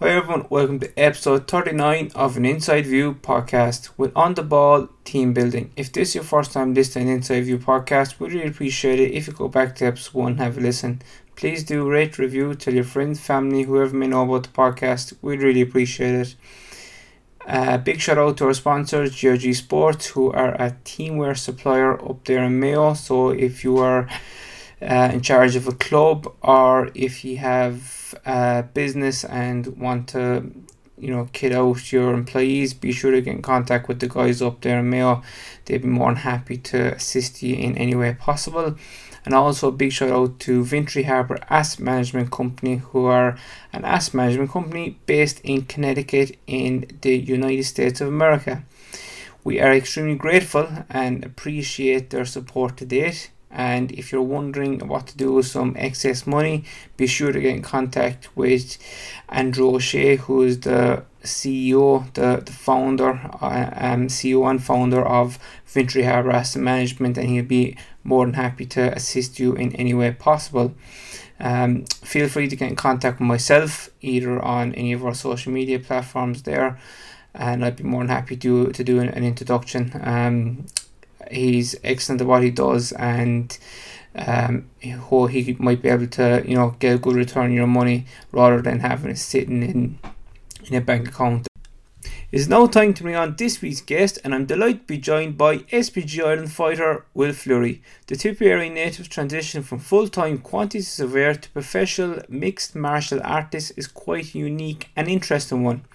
Hi everyone, welcome to episode 39 of an Inside View podcast with On the Ball Team Building. If this is your first time listening to Inside View podcast, we'd really appreciate it if you go back to episode 1 and have a listen. Please do rate, review, tell your friends, family, whoever may know about the podcast. We'd really appreciate it. Uh, big shout out to our sponsors, GRG Sports, who are a teamwear supplier up there in Mayo. So if you are uh, in charge of a club or if you have a business and want to you know kid out your employees be sure to get in contact with the guys up there in mayo they'd be more than happy to assist you in any way possible and also a big shout out to Vintry Harbour Asset Management Company, who are an asset management company based in Connecticut in the United States of America. We are extremely grateful and appreciate their support to date. And if you're wondering what to do with some excess money, be sure to get in contact with Andrew O'Shea, who is the CEO, the, the founder, uh, um, CEO and founder of Vintry Harbour Asset Management, and he'll be more than happy to assist you in any way possible. Um, feel free to get in contact with myself either on any of our social media platforms there, and I'd be more than happy to to do an, an introduction. Um, he's excellent at what he does and um, how he might be able to you know get a good return on your money rather than having it sitting in in a bank account. It is now time to bring on this week's guest, and I'm delighted to be joined by SBG Ireland fighter Will Fleury. The Tipperary native's transition from full time quantity surveyor to professional mixed martial artist is quite unique and interesting one.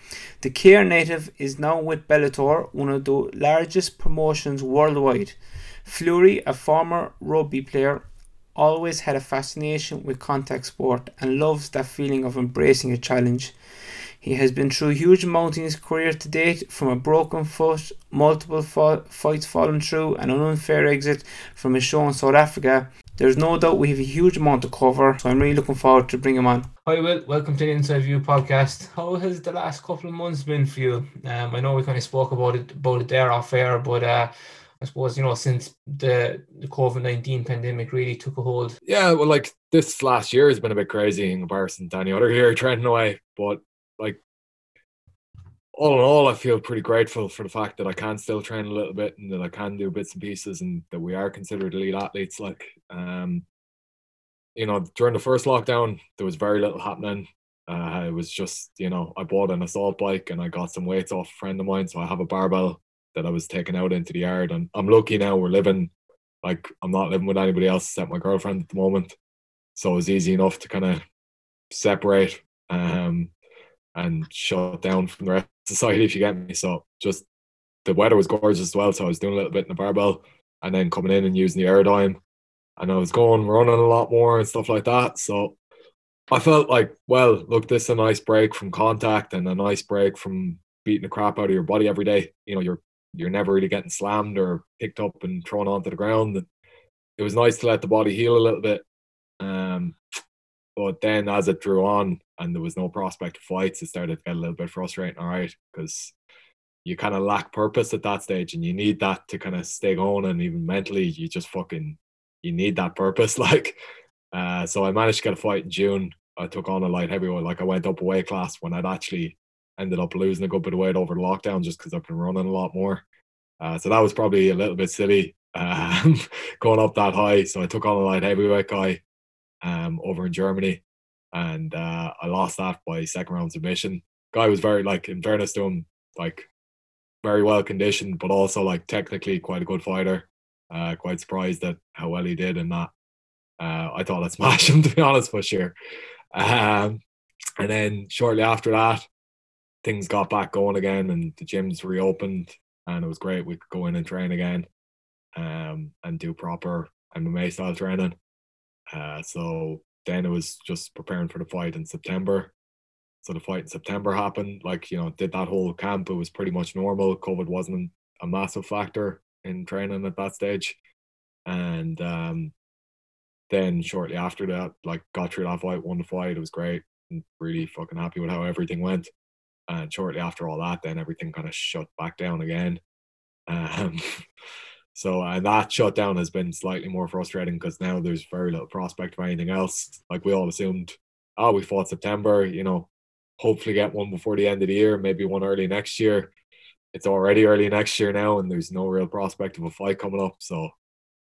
The Cahir native is now with Bellator, one of the largest promotions worldwide. Fleury, a former rugby player, always had a fascination with contact sport and loves that feeling of embracing a challenge. He has been through a huge amount in his career to date, from a broken foot, multiple fights fallen through, and an unfair exit from a show in South Africa. There's no doubt we have a huge amount to cover, so I'm really looking forward to bring him on. Hi, Will. Welcome to the Inside View podcast. How has the last couple of months been for you? Um, I know we kind of spoke about it about it there off air, but uh, I suppose you know since the the COVID nineteen pandemic really took a hold. Yeah, well, like this last year has been a bit crazy in comparison to any other year trending away, but like all in all, I feel pretty grateful for the fact that I can still train a little bit and that I can do bits and pieces and that we are considered elite athletes. Like, um, you know, during the first lockdown, there was very little happening. Uh, it was just, you know, I bought an assault bike and I got some weights off a friend of mine. So I have a barbell that I was taking out into the yard. And I'm lucky now we're living, like, I'm not living with anybody else except my girlfriend at the moment. So it was easy enough to kind of separate. Um, and shut down from the rest of society if you get me. So just the weather was gorgeous as well. So I was doing a little bit in the barbell and then coming in and using the airtime. And I was going running a lot more and stuff like that. So I felt like, well, look, this is a nice break from contact and a nice break from beating the crap out of your body every day. You know, you're you're never really getting slammed or picked up and thrown onto the ground. And it was nice to let the body heal a little bit. Um, but then as it drew on and there was no prospect of fights, it started to get a little bit frustrating, all right, because you kind of lack purpose at that stage and you need that to kind of stay going and even mentally you just fucking you need that purpose. Like uh so I managed to get a fight in June. I took on a light heavyweight, like I went up a weight class when I'd actually ended up losing a good bit of weight over the lockdown just because I've been running a lot more. Uh, so that was probably a little bit silly um, going up that high. So I took on a light heavyweight guy um, over in Germany, and uh, I lost that by second round submission. Guy was very like, in fairness to him, like very well conditioned, but also like technically quite a good fighter. Uh, quite surprised at how well he did in that. Uh, I thought I'd smash him to be honest, for sure. Um, and then shortly after that, things got back going again, and the gyms reopened, and it was great. We could go in and train again, um, and do proper MMA style training. Uh, so then it was just preparing for the fight in September. So the fight in September happened. Like, you know, did that whole camp. It was pretty much normal. COVID wasn't a massive factor in training at that stage. And um, then shortly after that, like got through that fight, won the fight. It was great. And really fucking happy with how everything went. And shortly after all that, then everything kind of shut back down again. Um, So and that shutdown has been slightly more frustrating because now there's very little prospect of anything else. Like we all assumed, oh, we fought September, you know, hopefully get one before the end of the year, maybe one early next year. It's already early next year now, and there's no real prospect of a fight coming up. So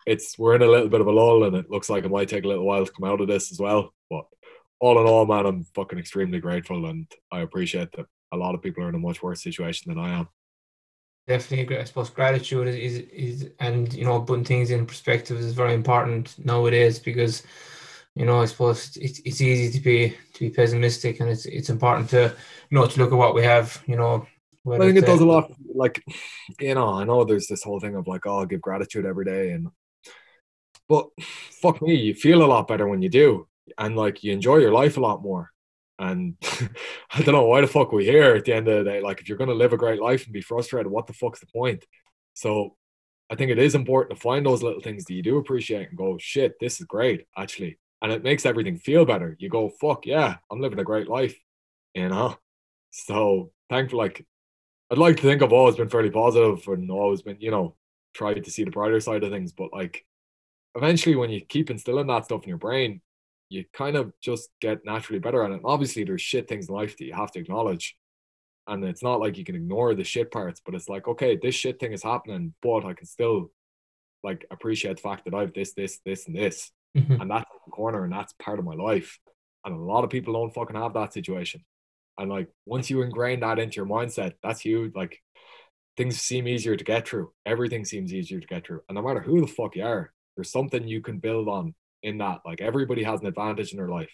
it's we're in a little bit of a lull, and it looks like it might take a little while to come out of this as well. But all in all, man, I'm fucking extremely grateful, and I appreciate that a lot of people are in a much worse situation than I am. Definitely, I suppose gratitude is, is, is and you know putting things in perspective is very important nowadays because you know I suppose it's it's easy to be to be pessimistic and it's it's important to you know to look at what we have. You know, I think it does a lot. Like you know, I know there's this whole thing of like, oh, I'll give gratitude every day, and but fuck me, you feel a lot better when you do, and like you enjoy your life a lot more. And I don't know why the fuck we're here at the end of the day. Like, if you're going to live a great life and be frustrated, what the fuck's the point? So I think it is important to find those little things that you do appreciate and go, shit, this is great, actually. And it makes everything feel better. You go, fuck yeah, I'm living a great life, you know? So thankful, like, I'd like to think I've always been fairly positive and always been, you know, tried to see the brighter side of things. But like, eventually, when you keep instilling that stuff in your brain, you kind of just get naturally better at it. And obviously, there's shit things in life that you have to acknowledge. And it's not like you can ignore the shit parts, but it's like, okay, this shit thing is happening, but I can still like appreciate the fact that I've this, this, this, and this. Mm-hmm. And that's the corner and that's part of my life. And a lot of people don't fucking have that situation. And like once you ingrain that into your mindset, that's huge. Like things seem easier to get through. Everything seems easier to get through. And no matter who the fuck you are, there's something you can build on in that. Like everybody has an advantage in their life.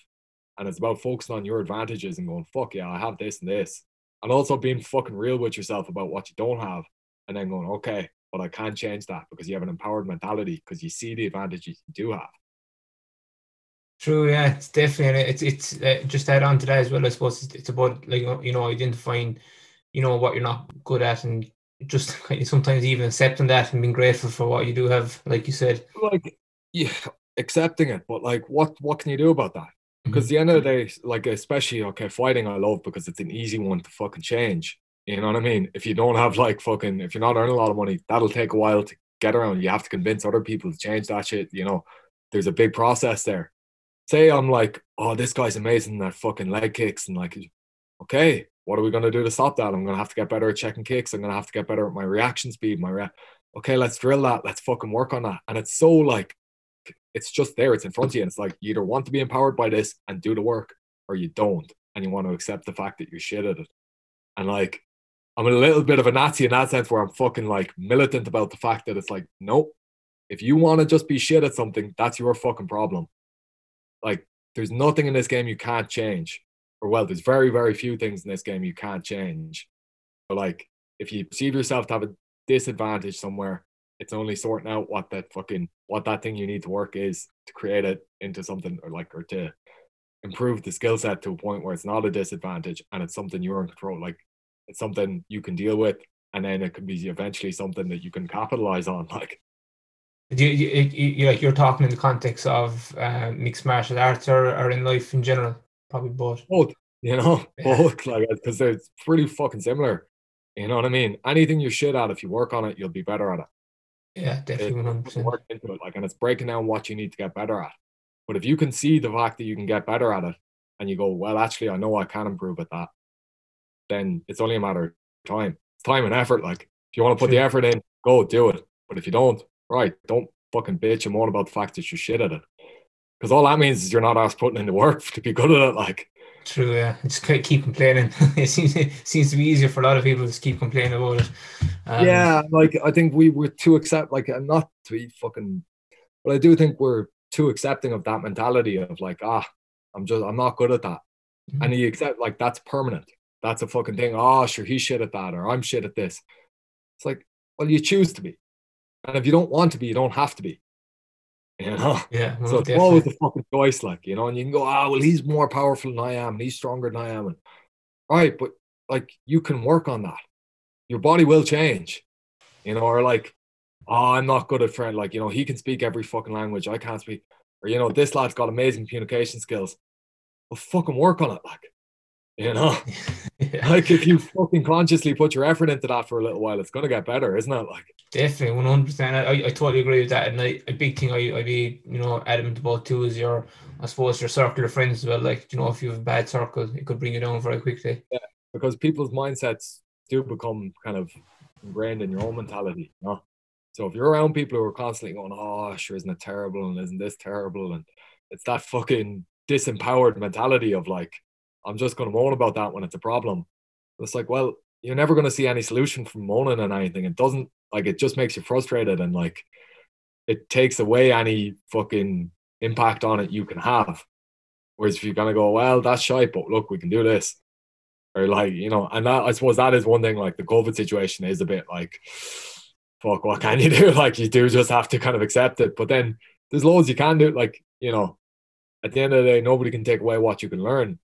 And it's about focusing on your advantages and going, fuck yeah, I have this and this. And also being fucking real with yourself about what you don't have. And then going, okay, but I can't change that because you have an empowered mentality because you see the advantages you do have. True, yeah, it's definitely it's it's uh, just add on to that as well. I suppose it's, it's about like you know identifying, you know what you're not good at, and just sometimes even accepting that and being grateful for what you do have, like you said. Like, yeah, accepting it, but like, what what can you do about that? Because mm-hmm. the end of the day, like especially okay, fighting I love because it's an easy one to fucking change. You know what I mean? If you don't have like fucking, if you're not earning a lot of money, that'll take a while to get around. You have to convince other people to change that shit. You know, there's a big process there. Say I'm like, oh, this guy's amazing at fucking leg kicks, and like, okay, what are we gonna do to stop that? I'm gonna have to get better at checking kicks. I'm gonna have to get better at my reaction speed. My rea- okay, let's drill that. Let's fucking work on that. And it's so like it's just there. It's in front of you. And it's like you either want to be empowered by this and do the work or you don't. And you want to accept the fact that you're shit at it. And like, I'm a little bit of a Nazi in that sense where I'm fucking like militant about the fact that it's like, nope, if you want to just be shit at something, that's your fucking problem. Like, there's nothing in this game you can't change. Or, well, there's very, very few things in this game you can't change. But, like, if you perceive yourself to have a disadvantage somewhere, it's only sorting out what that fucking what that thing you need to work is to create it into something or like or to improve the skill set to a point where it's not a disadvantage and it's something you're in control like it's something you can deal with and then it can be eventually something that you can capitalize on like. You, you, you like you're talking in the context of uh, mixed martial arts or, or in life in general? Probably both. Both you know? Both like because they're pretty fucking similar you know what i mean? Anything you're shit at if you work on it you'll be better at it yeah, definitely percent. Work into it, like, and it's breaking down what you need to get better at. But if you can see the fact that you can get better at it, and you go, well, actually, I know I can improve at that, then it's only a matter of time. It's time and effort. Like, if you want to put True. the effort in, go do it. But if you don't, right, don't fucking bitch and moan about the fact that you're shit at it. Because all that means is you're not asked putting in the work to be good at it. Like, True, yeah. Just keep complaining. it seems it seems to be easier for a lot of people to keep complaining about it. Um, yeah, like I think we were too accept, like uh, not to be fucking, but I do think we're too accepting of that mentality of like, ah, I'm just, I'm not good at that, mm-hmm. and you accept like that's permanent. That's a fucking thing. Oh, sure, he's shit at that, or I'm shit at this. It's like, well, you choose to be, and if you don't want to be, you don't have to be. You know? Yeah. Well, so it's definitely. always a fucking choice, like, you know, and you can go, ah, oh, well, he's more powerful than I am, and he's stronger than I am. And all right, but like you can work on that. Your body will change. You know, or like, oh, I'm not good at friend. Like, you know, he can speak every fucking language. I can't speak. Or, you know, this lad's got amazing communication skills. But fucking work on it, like. You know? yeah. Like if you fucking consciously put your effort into that for a little while, it's gonna get better, isn't it? Like definitely, one hundred percent. I I totally agree with that. And I, a big thing I I be you know adamant about too is your I suppose your circle of friends as well. Like you know, if you have a bad circle, it could bring you down very quickly. Yeah, because people's mindsets do become kind of ingrained in your own mentality. You know? So if you're around people who are constantly going, "Oh, sure, isn't it terrible?" and "Isn't this terrible?" and it's that fucking disempowered mentality of like, I'm just going to moan about that when it's a problem. It's like, well, you're never going to see any solution from moaning and anything. It doesn't like it just makes you frustrated and like it takes away any fucking impact on it you can have. Whereas if you're gonna go, well, that's shite, but look, we can do this. Or like, you know, and that I suppose that is one thing, like the COVID situation is a bit like fuck, what can you do? Like you do just have to kind of accept it. But then there's loads you can do. Like, you know, at the end of the day, nobody can take away what you can learn.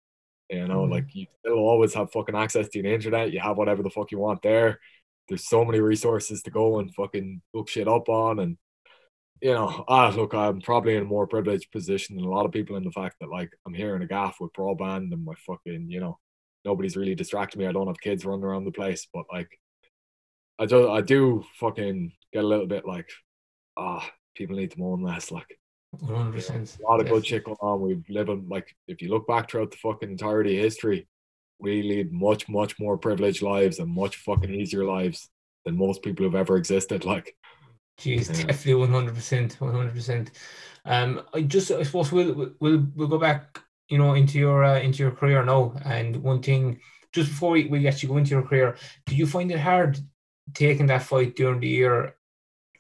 You know, mm-hmm. like you still always have fucking access to the internet. You have whatever the fuck you want there. There's so many resources to go and fucking look shit up on. And, you know, ah, look, I'm probably in a more privileged position than a lot of people in the fact that, like, I'm here in a gaff with broadband and my fucking, you know, nobody's really distracting me. I don't have kids running around the place. But, like, I do, I do fucking get a little bit like, ah, people need to moan less. Like, 100%. A lot of good shit going on. We've lived like, if you look back throughout the fucking entirety of history, we lead much, much more privileged lives and much fucking easier lives than most people who've ever existed. Like, Jeez, yeah. definitely one hundred percent, one hundred percent. Um, I just I suppose we'll we'll we'll go back, you know, into your uh, into your career now. And one thing, just before we, we actually go into your career, do you find it hard taking that fight during the year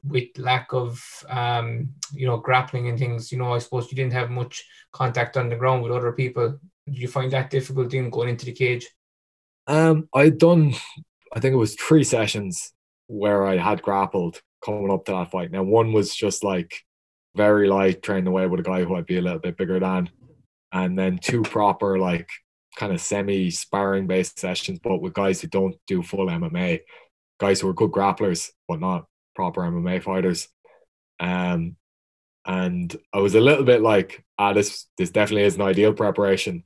with lack of um, you know grappling and things you know i suppose you didn't have much contact on the ground with other people. Did you find that difficult in going into the cage? Um i'd done i think it was three sessions where i had grappled coming up to that fight. Now one was just like very light training away with a guy who i'd be a little bit bigger than. And then two proper like kind of semi sparring based sessions but with guys who don't do full mma guys who are good grapplers but not proper MMA fighters. Um, and I was a little bit like, ah, this this definitely is an ideal preparation.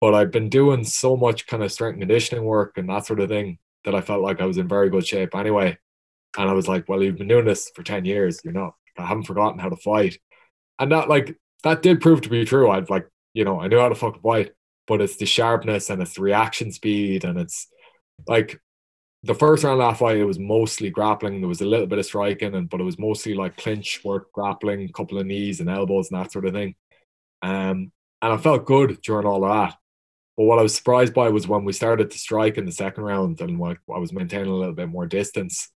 But I've been doing so much kind of strength conditioning work and that sort of thing that I felt like I was in very good shape anyway. And I was like, well, you've been doing this for 10 years, you know, I haven't forgotten how to fight. And that like that did prove to be true. I'd like, you know, I knew how to fucking fight, but it's the sharpness and it's reaction speed and it's like the first round of that fight, it was mostly grappling. There was a little bit of striking, and but it was mostly like clinch work, grappling, couple of knees and elbows and that sort of thing. Um, and I felt good during all of that. But what I was surprised by was when we started to strike in the second round and like I was maintaining a little bit more distance.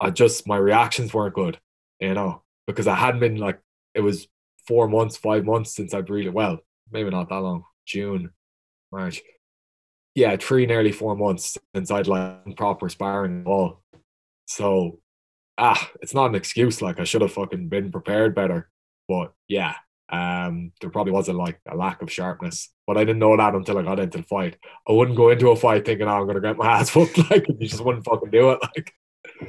I just my reactions weren't good, you know, because I hadn't been like it was four months, five months since I'd really well, maybe not that long, June, March yeah, three nearly four months since I'd like proper sparring at all. So ah, it's not an excuse. Like I should have fucking been prepared better. But yeah, um, there probably was a like a lack of sharpness. But I didn't know that until I got into the fight. I wouldn't go into a fight thinking, oh, I'm gonna get my ass whooped. Like you just wouldn't fucking do it. Like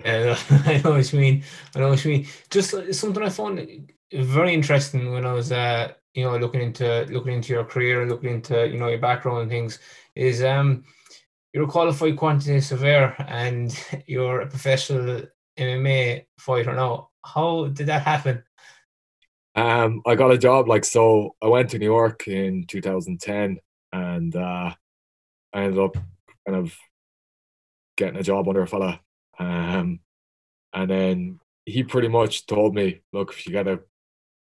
yeah, I know what you mean. I know what you mean. Just uh, something I found very interesting when I was uh, you know, looking into looking into your career, and looking into, you know, your background and things is um, you're a qualified quantity surveyor and you're a professional MMA fighter now. How did that happen? Um, I got a job like so. I went to New York in 2010, and uh, I ended up kind of getting a job under a fella. Um, and then he pretty much told me, "Look, if you get a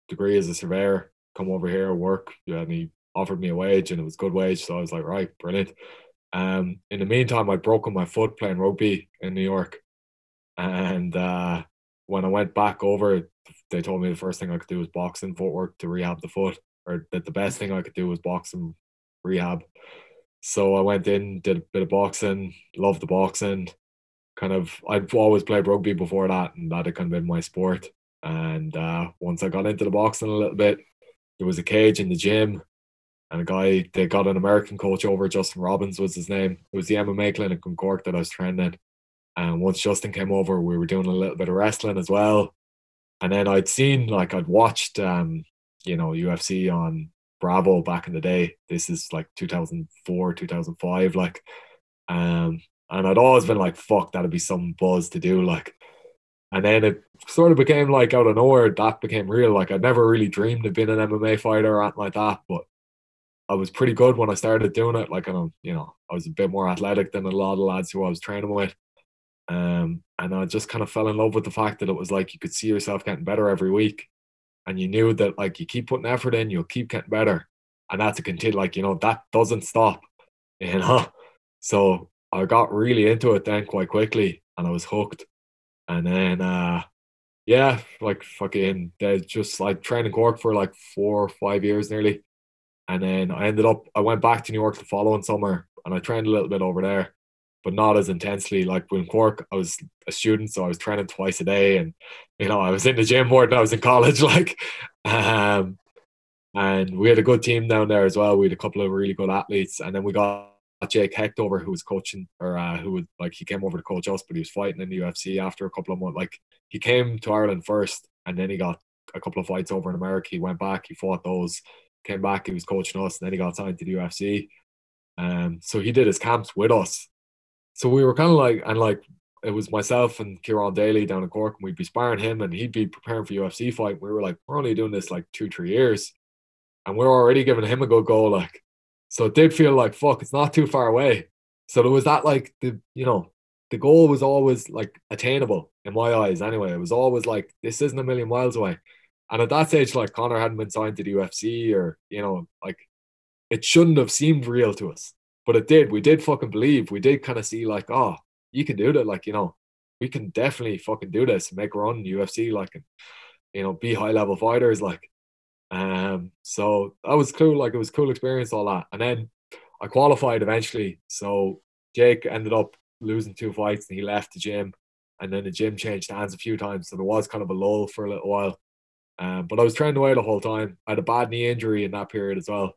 degree as a surveyor, come over here work." And he offered me a wage and it was good wage. So I was like, right, brilliant. Um, in the meantime, I'd broken my foot playing rugby in New York. And uh, when I went back over, they told me the first thing I could do was boxing footwork to rehab the foot, or that the best thing I could do was boxing rehab. So I went in, did a bit of boxing, loved the boxing. Kind of, I'd always played rugby before that, and that had kind of been my sport. And uh, once I got into the boxing a little bit, there was a cage in the gym and a guy they got an American coach over, Justin Robbins was his name. It was the MMA clinic in Cork that I was training. And once Justin came over, we were doing a little bit of wrestling as well. And then I'd seen like I'd watched um, you know, UFC on Bravo back in the day. This is like 2004, 2005, like, um, and I'd always been like, fuck, that'd be some buzz to do, like, and then it sort of became like out of nowhere that became real. Like I'd never really dreamed of being an MMA fighter or anything like that, but I was pretty good when I started doing it. Like, I'm, you know, I was a bit more athletic than a lot of lads who I was training with. Um, and I just kind of fell in love with the fact that it was like you could see yourself getting better every week. And you knew that like you keep putting effort in, you'll keep getting better. And that's a continue, like, you know, that doesn't stop, you know. So I got really into it then quite quickly and I was hooked. And then, uh, yeah, like fucking, they just like training Cork for like four or five years nearly. And then I ended up, I went back to New York the following summer and I trained a little bit over there, but not as intensely. Like in Cork, I was a student, so I was training twice a day. And, you know, I was in the gym more than I was in college. Like, um, and we had a good team down there as well. We had a couple of really good athletes. And then we got Jake Hecht over who was coaching or uh, who would like he came over to coach us, but he was fighting in the UFC after a couple of months. Like he came to Ireland first, and then he got a couple of fights over in America. He went back, he fought those, came back, he was coaching us, and then he got signed to the UFC. Um, so he did his camps with us. So we were kind of like, and like it was myself and Kieran Daly down in Cork, and we'd be sparring him, and he'd be preparing for UFC fight. We were like, we're only doing this like two, three years, and we're already giving him a good go. Like, so it did feel like fuck, it's not too far away. So there was that like the you know the goal was always like attainable in my eyes. Anyway, it was always like this isn't a million miles away. And at that stage, like Conor hadn't been signed to the UFC or you know like it shouldn't have seemed real to us, but it did. We did fucking believe. We did kind of see like oh you can do that. Like you know we can definitely fucking do this make a run UFC like and you know be high level fighters like um, so that was cool. Like it was cool experience, all that. And then I qualified eventually. So Jake ended up losing two fights and he left the gym. And then the gym changed hands a few times. So there was kind of a lull for a little while. Um, but I was training away the whole time. I had a bad knee injury in that period as well.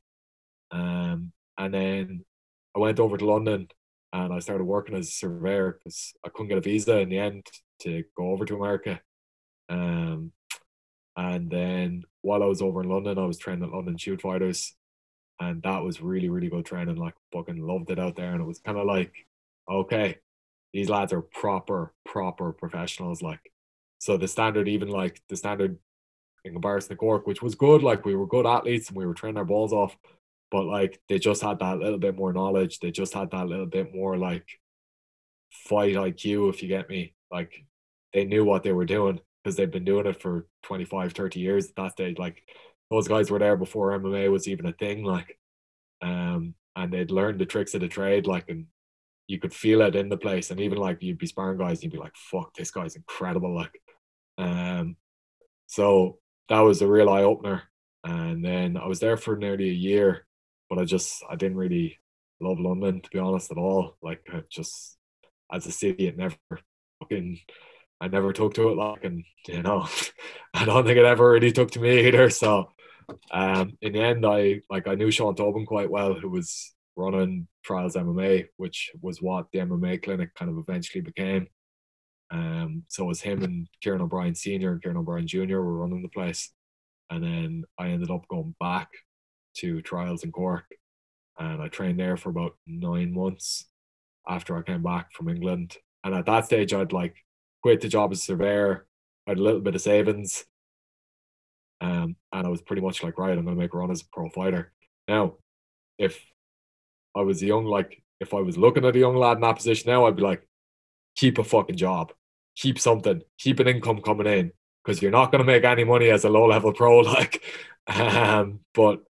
Um, and then I went over to London and I started working as a surveyor because I couldn't get a visa in the end to go over to America. Um, and then while I was over in London, I was training at London Shoot Fighters. And that was really, really good training. Like, fucking loved it out there. And it was kind of like, okay, these lads are proper, proper professionals. Like, so the standard, even like the standard in comparison to Cork, which was good. Like, we were good athletes and we were training our balls off. But like, they just had that little bit more knowledge. They just had that little bit more like fight IQ, if you get me. Like, they knew what they were doing because they've been doing it for 25, 30 years at that stage. Like those guys were there before MMA was even a thing. Like, um, and they'd learned the tricks of the trade. Like, and you could feel it in the place. And even like you'd be sparring guys, and you'd be like, "Fuck, this guy's incredible!" Like, um, so that was a real eye opener. And then I was there for nearly a year, but I just I didn't really love London to be honest at all. Like, I just as a city, it never fucking I never took to it like, and you know, I don't think it ever really took to me either. So, um, in the end, I like I knew Sean Tobin quite well, who was running Trials MMA, which was what the MMA clinic kind of eventually became. Um, so it was him and Kieran O'Brien Senior and Kieran O'Brien Junior were running the place, and then I ended up going back to Trials in Cork, and I trained there for about nine months after I came back from England. And at that stage, I'd like quit the job as surveyor. I had a little bit of savings. Um, and I was pretty much like, right, I'm going to make a run as a pro fighter. Now, if I was young, like, if I was looking at a young lad in that position now, I'd be like, keep a fucking job, keep something, keep an income coming in, because you're not going to make any money as a low level pro. Like, um, but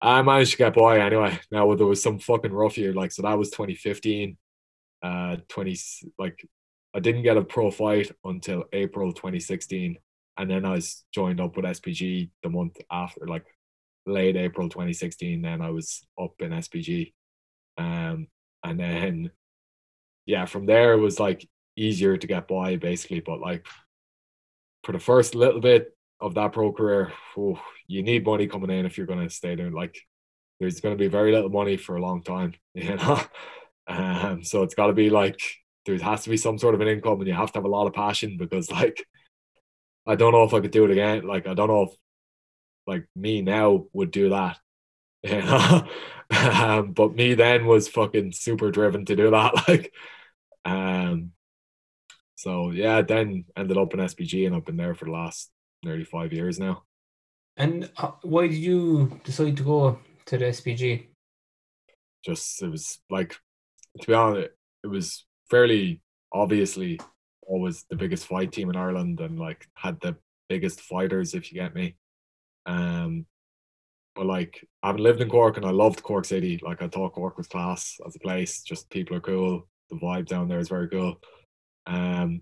I managed to get by anyway. Now there was some fucking rough year, like, so that was 2015, uh, 20, like, I didn't get a pro fight until April 2016, and then I was joined up with SBG the month after, like late April 2016. Then I was up in SBG. um, and then yeah, from there it was like easier to get by basically. But like for the first little bit of that pro career, oh, you need money coming in if you're going to stay there. Like there's going to be very little money for a long time, you know. um, so it's got to be like there has to be some sort of an income and you have to have a lot of passion because like I don't know if I could do it again. Like I don't know if like me now would do that You know? um, but me then was fucking super driven to do that. Like, um, so yeah, then ended up in SBG and I've been there for the last nearly five years now. And uh, why did you decide to go to the SBG? Just it was like, to be honest, it was fairly obviously always the biggest fight team in Ireland and like had the biggest fighters, if you get me. Um, but like I've lived in Cork and I loved Cork City. Like I thought Cork was class as a place. Just people are cool. The vibe down there is very cool. Um,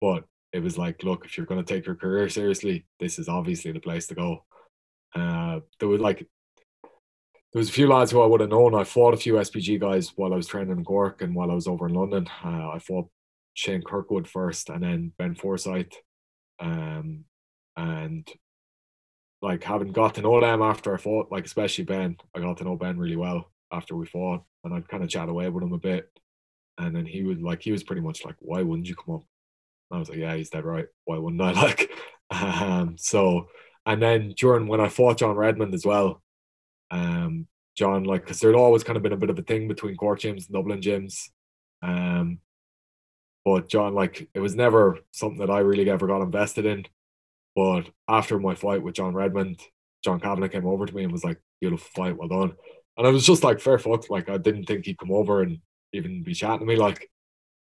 but it was like, look, if you're to take your career seriously, this is obviously the place to go. Uh, there was like there was a few lads who I would have known. I fought a few SBG guys while I was training in Cork and while I was over in London. Uh, I fought Shane Kirkwood first and then Ben Forsyth. Um, and like having got to know them after I fought, like especially Ben, I got to know Ben really well after we fought, and I'd kind of chat away with him a bit. And then he was like, he was pretty much like, "Why wouldn't you come up?" And I was like, "Yeah, he's dead right. Why wouldn't I?" Like, um, so and then during when I fought John Redmond as well, um, John like because there'd always kind of been a bit of a thing between Cork gyms and Dublin gyms, um, but John like it was never something that I really ever got invested in. But after my fight with John Redmond, John Kavanagh came over to me and was like, "Beautiful fight, well done." And I was just like, "Fair fuck!" Like I didn't think he'd come over and even be chatting to me. Like,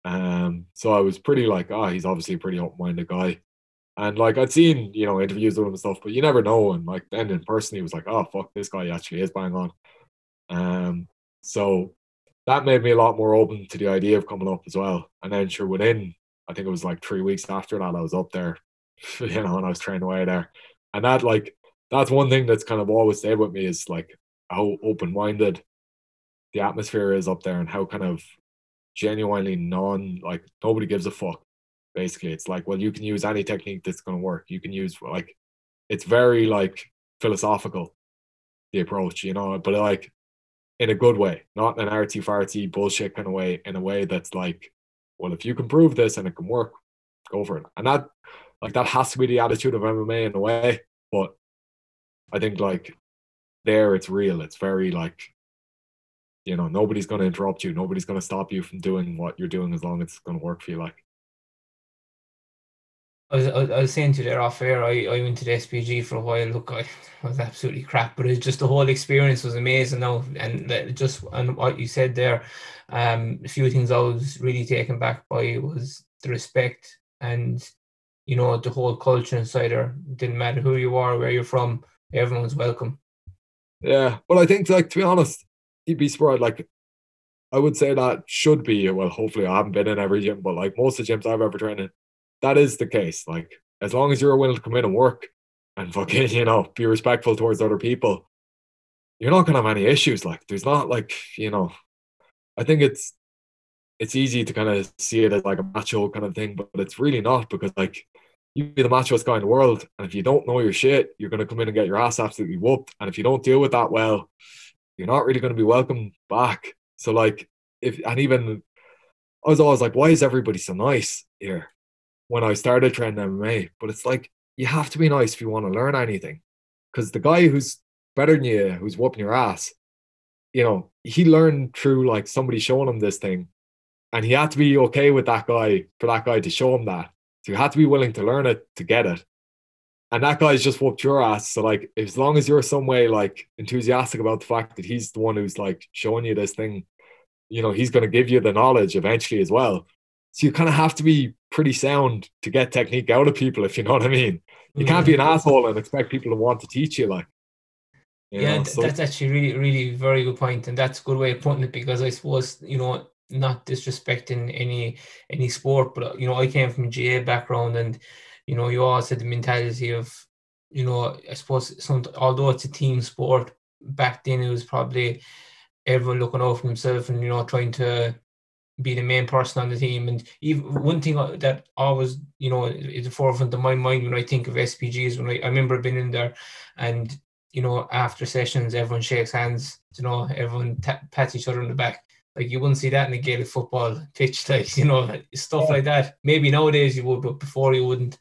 um, so I was pretty like, "Ah, oh, he's obviously a pretty open-minded guy." And like I'd seen, you know, interviews with him and stuff, but you never know. And like then in person, he was like, "Oh fuck, this guy actually is bang on." Um, so that made me a lot more open to the idea of coming up as well. And then sure, within I think it was like three weeks after that, I was up there you know, and I was training away there. And that like that's one thing that's kind of always stayed with me is like how open minded the atmosphere is up there and how kind of genuinely non like nobody gives a fuck. Basically, it's like, well, you can use any technique that's gonna work. You can use like it's very like philosophical, the approach, you know, but like in a good way, not an artsy fartsy bullshit kind of way, in a way that's like, well, if you can prove this and it can work, go for it. And that like that has to be the attitude of MMA in a way. But I think like there it's real. It's very like you know, nobody's gonna interrupt you, nobody's gonna stop you from doing what you're doing as long as it's gonna work for you like. I was, I saying to you there off air, I, I went to the SBG for a while. Look, I was absolutely crap, but it just the whole experience was amazing now. And just and what you said there, um, a few things I was really taken back by was the respect and you know, the whole culture inside there. Didn't matter who you are, where you're from, everyone's welcome. Yeah. Well, I think, like, to be honest, you'd be surprised. Like, I would say that should be, well, hopefully I haven't been in every gym, but like most of the gyms I've ever trained in, that is the case. Like, as long as you're willing to come in and work and fucking, you know, be respectful towards other people, you're not going to have any issues. Like, there's not like, you know, I think it's, it's easy to kind of see it as like a macho kind of thing, but it's really not because like you be the machoest guy in the world, and if you don't know your shit, you're to come in and get your ass absolutely whooped. And if you don't deal with that well, you're not really to be welcome back. So like, if and even I was always like, why is everybody so nice here? When I started training MMA, but it's like you have to be nice if you want to learn anything, because the guy who's better than you, who's whooping your ass, you know, he learned through like somebody showing him this thing, and he had to be okay with that guy for that guy to show him that so you had to be willing to learn it to get it. And that guy's just whooped your ass. So like as long as you're some way like enthusiastic about the fact that he's the one who's like showing you this thing, you know, he's gonna give you the knowledge eventually as well. So you kind of have to be pretty sound to get technique out of people, if you know what I mean. You can't be an mm-hmm. asshole and expect people to want to teach you like you yeah, know, so. that's actually really, really very good point, and that's a good way of putting it because I suppose you know not disrespecting any any sport, but you know, I came from a GAA background, and you know, you always had the mentality of, you know, I suppose some although it's a team sport, back then it was probably everyone looking out for themselves and you know trying to be the main person on the team. And even one thing that always, you know, is the forefront of my mind when I think of SBGs, when I, I remember being in there and, you know, after sessions, everyone shakes hands, you know, everyone t- pats each other on the back. Like you wouldn't see that in a Gaelic football pitch, like you know stuff yeah. like that. Maybe nowadays you would, but before you wouldn't.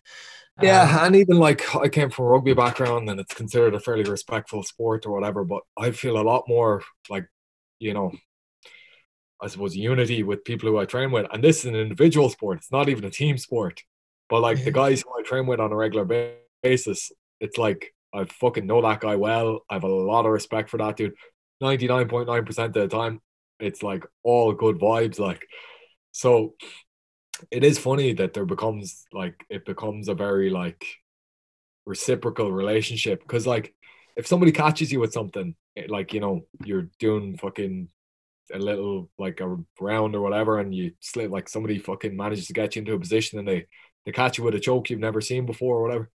Yeah, um, and even like I came from a rugby background and it's considered a fairly respectful sport or whatever, but I feel a lot more like, you know, I suppose unity with people who I train with. And this is an individual sport, it's not even a team sport. But like yeah. the guys who I train with on a regular basis, it's like I fucking know that guy well. I have a lot of respect for that dude. 99.9% of the time, it's like all good vibes. Like, so it is funny that there becomes like it becomes a very like reciprocal relationship because like if somebody catches you with something it, like you know you're doing fucking a little like a round or whatever and you slip like somebody fucking manages to get you into a position and they they catch you with a choke you've never seen before or whatever.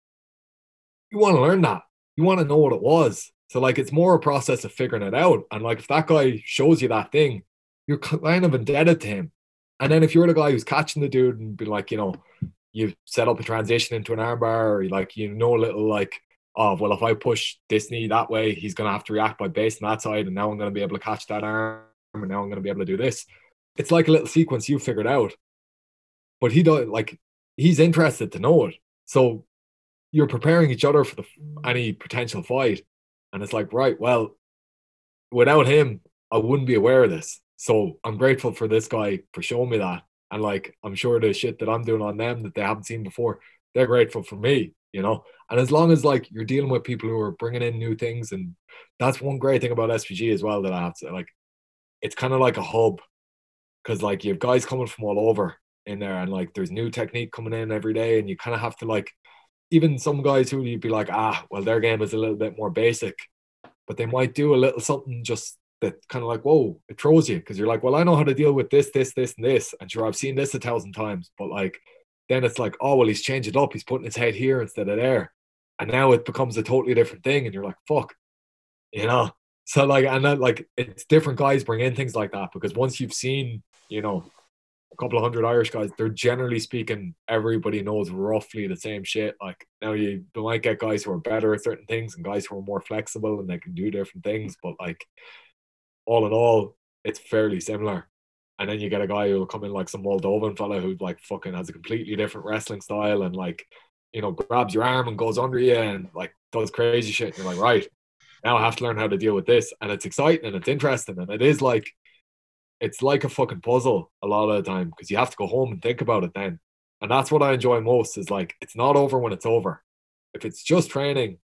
You want to learn that. You want to know what it was. So like it's more a process of figuring it out. And like if that guy shows you that thing you're kind of indebted to him. And then if you're the guy who's catching the dude and be like, you know, you set up a transition into an armbar, or like you know a little like, oh well, if I push this knee that way, he's gonna have to react by base on that side, and now I'm gonna be able to catch that arm, and now I'm gonna be able to do this. It's like a little sequence you figured out. But he don't like he's interested to know it. So you're preparing each other for the any potential fight. And it's like, right, well, without him, I wouldn't be aware of this. So I'm grateful for this guy for showing me that. And like, I'm sure the shit that I'm doing on them that they haven't seen before, they're grateful for me, you know? And as long as like you're dealing with people who are bringing in new things, and that's one great thing about SBG as well that I have to like, it's kind of like a hub because like you have guys coming from all over in there and like there's new technique coming in every day and you kind of have to like even some guys who you'd be like ah well their game is a little bit more basic but they might do a little something just that kind of like, whoa, it throws you because you're like, well, I know how to deal with this, this, this, and this. And sure, I've seen this a thousand times, but like, then it's like, oh, well, he's changed it up. He's putting his head here instead of there. And now it becomes a totally different thing. And you're like, fuck, you know? So, like, and then, like, it's different guys bring in things like that because once you've seen, you know, a couple of hundred Irish guys, they're generally speaking, everybody knows roughly the same shit. Like, now you might get guys who are better at certain things and guys who are more flexible and they can do different things, but like, all in all, it's fairly similar. And then you get a guy who'll come in like some Moldovan fella who like fucking has a completely different wrestling style and like, you know, grabs your arm and goes under you and like does crazy shit. And you're like, right, now I have to learn how to deal with this. And it's exciting and it's interesting. And it is like, it's like a fucking puzzle a lot of the time because you have to go home and think about it then. And that's what I enjoy most is like, it's not over when it's over. If it's just training,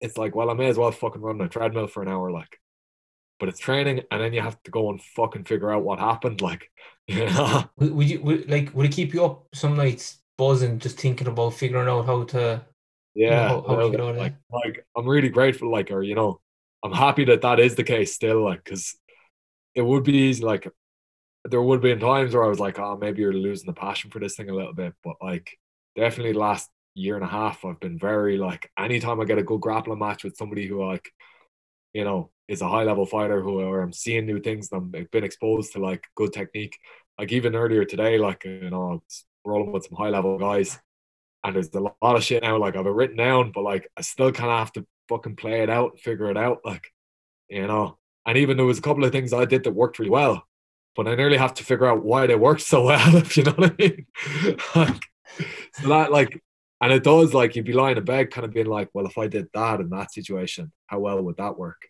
it's like, well, I may as well fucking run a treadmill for an hour. Like, but it's training, and then you have to go and fucking figure out what happened. Like, you know? would, would you would, like would it keep you up some nights buzzing, just thinking about figuring out how to? Yeah, you know, how, how like, like I'm really grateful, like, or you know, I'm happy that that is the case still, like, because it would be easy, like, there would be times where I was like, oh, maybe you're losing the passion for this thing a little bit, but like, definitely the last year and a half, I've been very like, anytime I get a good grappling match with somebody who like, you know, is a high level fighter who or I'm seeing new things and I'm been exposed to like good technique. Like even earlier today, like you know, I was rolling with some high level guys and there's a lot of shit now, like I've it written down, but like I still kinda have to fucking play it out figure it out. Like, you know. And even there was a couple of things I did that worked really well, but I nearly have to figure out why they worked so well, if you know what I mean. like, so that like and it does like you'd be lying in bed kind of being like, well, if I did that in that situation, how well would that work?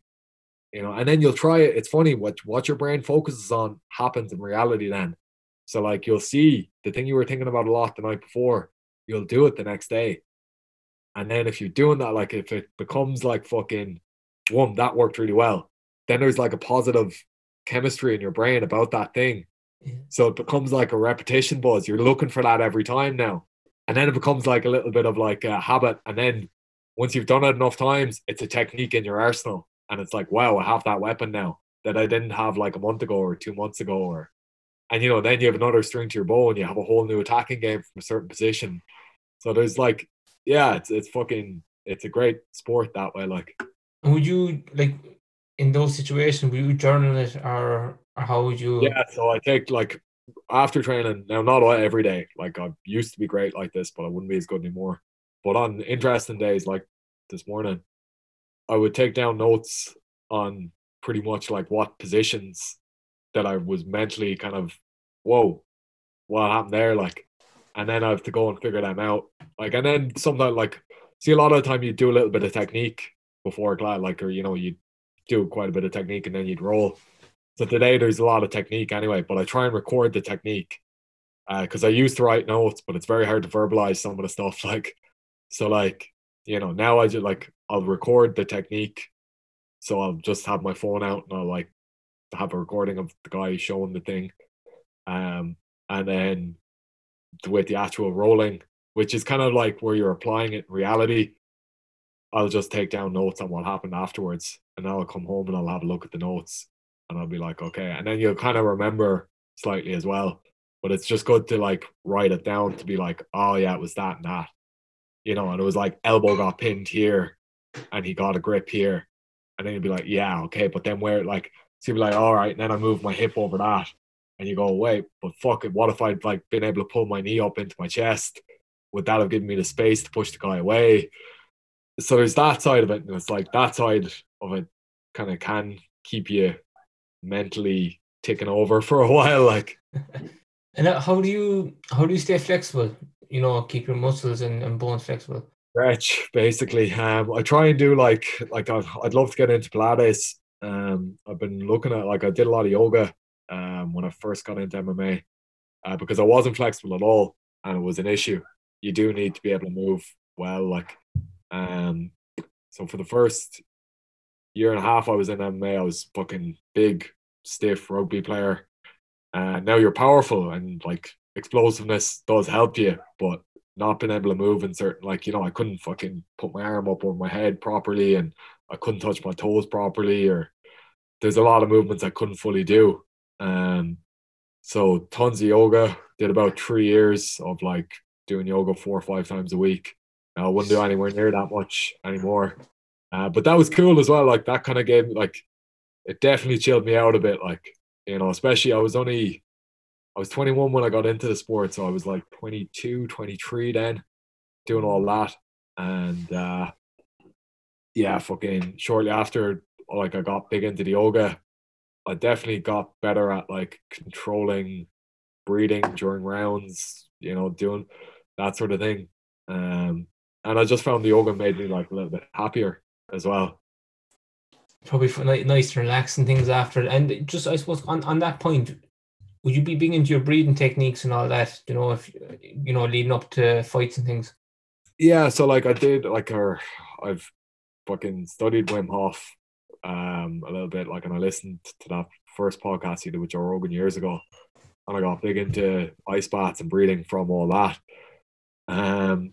you know, and then you'll try it. It's funny what what your brain focuses on happens in reality then. So like you'll see the thing you were thinking about a lot the night before, you'll do it the next day. And then if you're doing that, like if it becomes like fucking one, that worked really well, then there's like a positive chemistry in your brain about that thing. Yeah. So it becomes like a repetition buzz. You're looking for that every time now. And then it becomes like a little bit of like a habit. And then once you've done it enough times, it's a technique in your arsenal and it's like wow i have that weapon now that i didn't have like a month ago or two months ago or and you know then you have another string to your bow and you have a whole new attacking game from a certain position so there's like yeah it's it's fucking it's a great sport that way like. Would you like in those situations would you journal it or, or how would you? Yeah so i take like after training now not every day like i used to be great like this but i wouldn't be as good anymore. But on interesting days like this morning I would take down notes on pretty much like what positions that I was mentally kind of, whoa, what happened there? Like, and then I have to go and figure them out. Like, and then sometimes, like, see, a lot of the time you do a little bit of technique before glide, like, or you know, you do quite a bit of technique and then you'd roll. So today there's a lot of technique anyway, but I try and record the technique because uh, I used to write notes, but it's very hard to verbalize some of the stuff. Like, so like, you know, now I just like I'll record the technique. So I'll just have my phone out and I'll like have a recording of the guy showing the thing. Um, and then with the actual rolling, which is kind of like where you're applying it in reality. I'll just take down notes on what happened afterwards, and I'll come home and I'll have a look at the notes, and I'll be like, okay, and then you'll kind of remember slightly as well. But it's just good to like write it down to be like, oh yeah, it was that and that, you know. And it was like elbow got pinned here, and he got a grip here, and then you'd be like, yeah, okay. But then where like, so you'd be like, all right, and then I move my hip over that, and you go, wait, but fuck it, what if I'd like been able to pull my knee up into my chest? Would that have given me the space to push the guy away? So there's that side of it, and it's like that side of it kind of can keep you mentally ticking over for a while, like. And how do you how do you stay flexible? You know, keep your muscles and, and bones flexible. Stretch, basically. Um, I try and do like like I'd, I'd love to get into Pilates. Um, I've been looking at like I did a lot of yoga um, when I first got into MMA uh, because I wasn't flexible at all and it was an issue. You do need to be able to move well. Like, um, so for the first year and a half I was in MMA, I was fucking big, stiff rugby player. And now you're powerful and like explosiveness does help you, but not being able to move in certain like you know I couldn't fucking put my arm up over my head properly and I couldn't touch my toes properly or there's a lot of movements I couldn't fully do um, so tons of yoga. Did about three years of like doing yoga four or five times a week. I wouldn't do anywhere near that much anymore. Uh, but that was cool as well. Like that kind of gave like it definitely chilled me out a bit. Like you know, especially I was only I was 21 when I got into the sport, so I was like 22, 23 then, doing all that, and uh, yeah, fucking shortly after, like I got big into the yoga. I definitely got better at like controlling breathing during rounds, you know, doing that sort of thing. Um, and I just found the yoga made me like a little bit happier as well. Probably for nice, relaxing things after. And just I suppose on, on that point, would you be big into your breathing techniques and all that? You know, if you know, leading up to fights and things. Yeah, so like I did, like, or I've fucking studied Wim Hof um, a little bit. Like, and I listened to that first podcast he did with Joe Rogan years ago, and I got big into ice baths and breathing from all that. Um,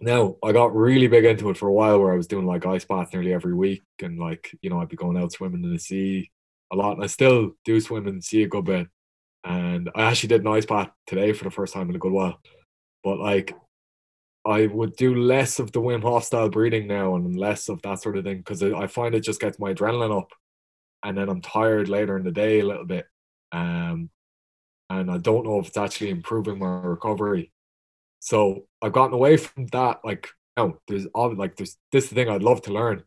now I got really big into it for a while, where I was doing like ice baths nearly every week, and like you know I'd be going out swimming in the sea a lot, and I still do swim in the sea a good bit. And I actually did an ice bath today for the first time in a good while. But like I would do less of the Wim Hof style breathing now and less of that sort of thing because I find it just gets my adrenaline up, and then I'm tired later in the day a little bit, um, and I don't know if it's actually improving my recovery. So I've gotten away from that. Like, no, there's like there's this thing I'd love to learn.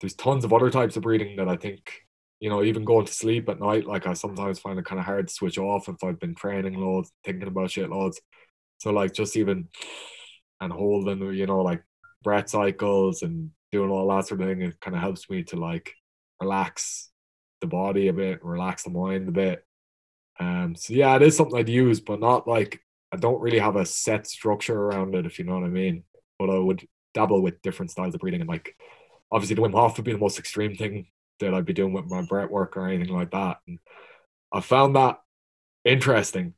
There's tons of other types of breathing that I think you know, even going to sleep at night, like I sometimes find it kind of hard to switch off if I've been training loads, thinking about shit loads. So like just even and holding, you know, like breath cycles and doing all that sort of thing. It kind of helps me to like relax the body a bit, relax the mind a bit. Um, so yeah, it is something I'd use, but not like I don't really have a set structure around it, if you know what I mean. But I would dabble with different styles of breathing, and like obviously the Wim Hof would be the most extreme thing that I'd be doing with my breath work or anything like that. And I found that interesting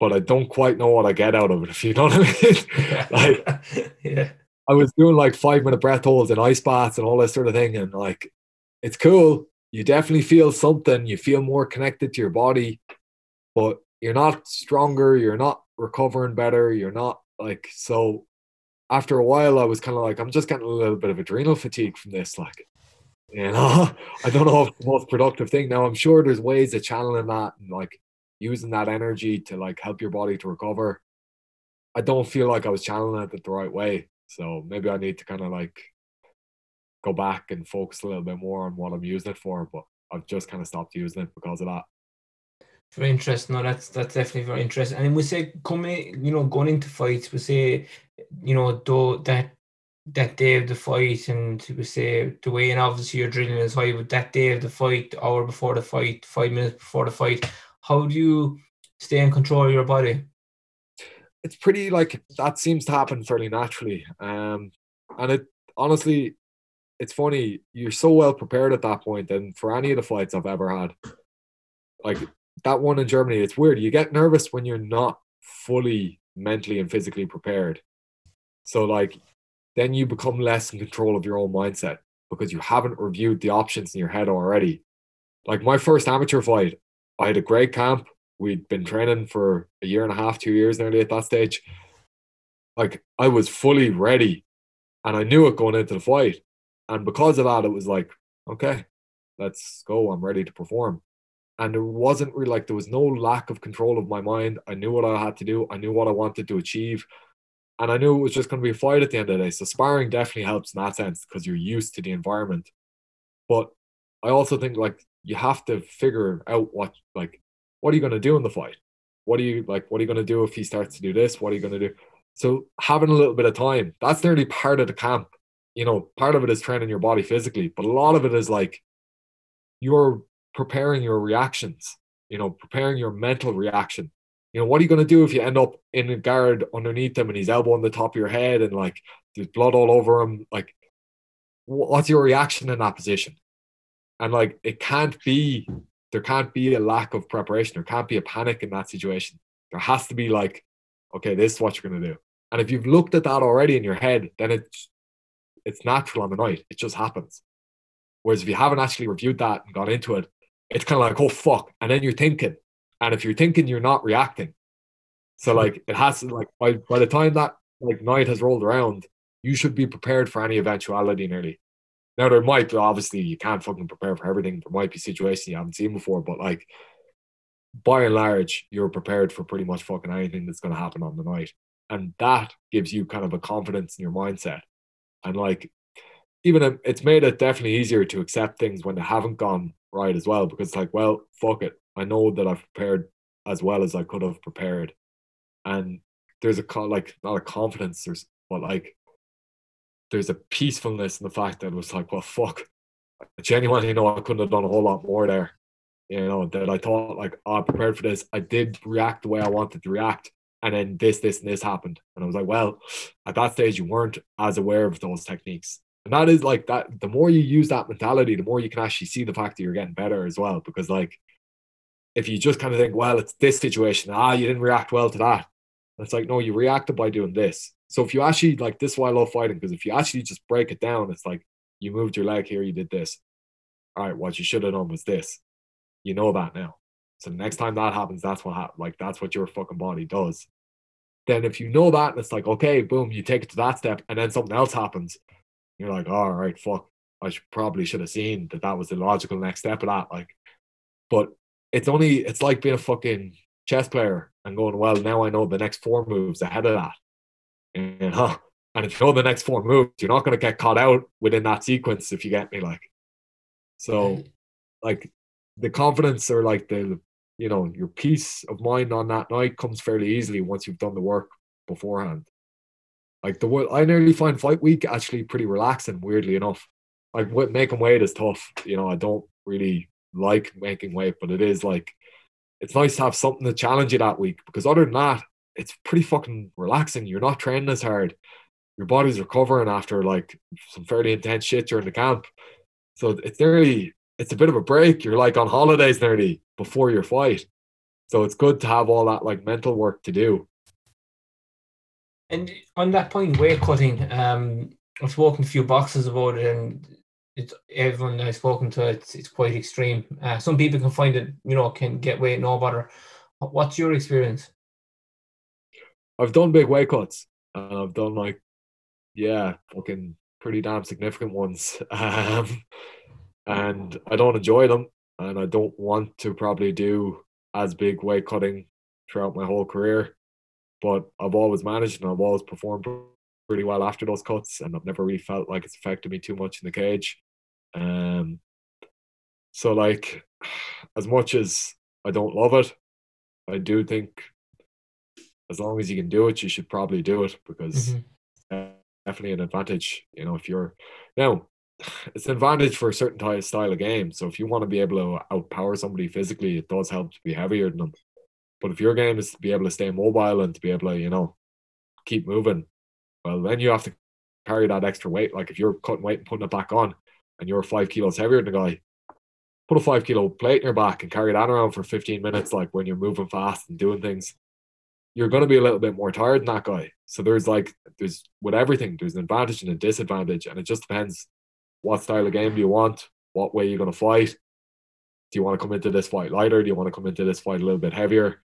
but I don't quite know what I get out of it, if you know what I mean. like, yeah. I was doing like five minute breath holds and ice baths and all this sort of thing. And like, it's cool. You definitely feel something. You feel more connected to your body, but you're not stronger. You're not recovering better. You're not like, so after a while, I was kind of like, I'm just getting a little bit of adrenal fatigue from this. Like, you know, I don't know if it's the most productive thing. Now, I'm sure there's ways of channeling that and like using that energy to like help your body to recover. I don't feel like I was channeling it the right way. So maybe I need to kind of like go back and focus a little bit more on what I'm using it for. But I've just kind of stopped using it because of that. Very interesting. No, that's that's definitely very interesting. And we say coming, you know, going into fights, we say, you know, that that day of the fight, and we say the way, and obviously your drilling is high, but that day of the fight, hour before the fight, five minutes before the fight, how do you stay in control of your body? It's pretty like that seems to happen fairly naturally. Um, and it honestly, it's funny. You're so well prepared at that point, and for any of the fights I've ever had, like that one in Germany, it's weird. You get nervous when you're not fully mentally and physically prepared. So like then you become less in control of your own mindset because you haven't reviewed the options in your head already. Like my first amateur fight, I had a great camp. We'd been training for a year and a half, two years nearly at that stage. Like I was fully ready and I knew it going into the fight. And because of that, it was like, okay, let's go. I'm ready to perform and there wasn't really like there was no lack of control of my mind. I knew what I had to do. I knew what I wanted to achieve, and I knew it was just going to be a fight at the end of the day. So sparring definitely helps in that sense because you're used to the environment. But I also think like you have to figure out what like what are you going to do in the fight? What are you like? What are you going to do if he starts to do this? What are you going to do? So having a little bit of time that's nearly part of the camp. You know, part of it is training your body physically, but a lot of it is like you're preparing your reactions, you know, preparing your mental reaction. You know, what are you going to do if you end up in a guard underneath him and he's elbow on the top of your head and like there's blood all over him? Like, what's your reaction in that position? And like, it can't be, there can't be a lack of preparation. There can't be a panic in that situation. There has to be like, okay, this is what you're going to do. And if you've looked at that already in your head, then it's it's natural on the night. It just happens. Whereas if you haven't actually reviewed that and gone into it, it's kind of like, oh fuck. And then you're thinking. And if you're thinking, you're not reacting. So hmm. like it has to like by by the time that like night has rolled around, you should be prepared for any eventuality nearly. Now there might be obviously you can't fucking prepare for everything. There might be situations you haven't seen before, but like by and large, you're prepared for pretty much fucking anything that's gonna happen on the night. And that gives you kind of a confidence in your mindset. And like even um, it's made it definitely easier to accept things when they haven't gone right as well because it's like well fuck it i know that i've prepared as well as i could have prepared and there's a like not a confidence there's but like there's a peacefulness in the fact that it was like well fuck I genuinely know i couldn't have done a whole lot more there you know that i thought like oh, i prepared for this i did react the way i wanted to react and then this this and this happened and i was like well at that stage you weren't as aware of those techniques and that is like that the more you use that mentality, the more you can actually see the fact that you're getting better as well. Because like if you just kind of think, well, it's this situation, ah, you didn't react well to that. It's like, no, you reacted by doing this. So if you actually like this is why I love fighting, because if you actually just break it down, it's like you moved your leg here, you did this. All right, what you should have done was this. You know that now. So the next time that happens, that's what happens. Like that's what your fucking body does. Then if you know that, it's like, okay, boom, you take it to that step, and then something else happens, you're like, all right, fuck, I should, probably should have seen that that was the logical next step of that. Like, but it's only, it's like being a fucking chess player and going, well, now I know the next four moves ahead of that. You know? And if you know the next four moves, you're not going to get caught out within that sequence, if you get me. Like, so, like, the confidence or like the, you know, your peace of mind on that night comes fairly easily once you've done the work beforehand. Like the I nearly find fight week actually pretty relaxing. Weirdly enough, like making weight is tough. You know, I don't really like making weight, but it is like it's nice to have something to challenge you that week because other than that, it's pretty fucking relaxing. You're not training as hard. Your body's recovering after like some fairly intense shit during the camp. So it's nearly it's a bit of a break. You're like on holidays nearly before your fight. So it's good to have all that like mental work to do. And on that point, weight cutting, um, I've spoken a few boxes about it, and it's everyone I've spoken to, it's it's quite extreme. Uh, some people can find it, you know, can get weight no better. What's your experience? I've done big weight cuts. And I've done like, yeah, fucking pretty damn significant ones. Um, and I don't enjoy them, and I don't want to probably do as big weight cutting throughout my whole career but I've always managed and I've always performed pretty well after those cuts, and I've never really felt like it's affected me too much in the cage. Um, so like, as much as I don't love it, I do think as long as you can do it, you should probably do it because Mhm. definitely an advantage. You know, if you're now, it's an advantage for a certain type of style of game. So if you want to be able to outpower somebody physically, it does help to be heavier than them. But if your game is to be able to stay mobile and to be able to, you know, keep moving, well, then you have to carry that extra weight. Like if you're cutting weight and putting it back on, and you're five kilos heavier than the guy, put a five kilo plate in your back and carry that around for 15 minutes, like when you're moving fast and doing things, you're going to be a little bit more tired than that guy. So there's like, there's with everything, there's an advantage and a disadvantage. And it just depends what style of game do you want? What way you're going to fight? Do you want to come into this fight lighter? Do you want to come into this fight a little bit heavier?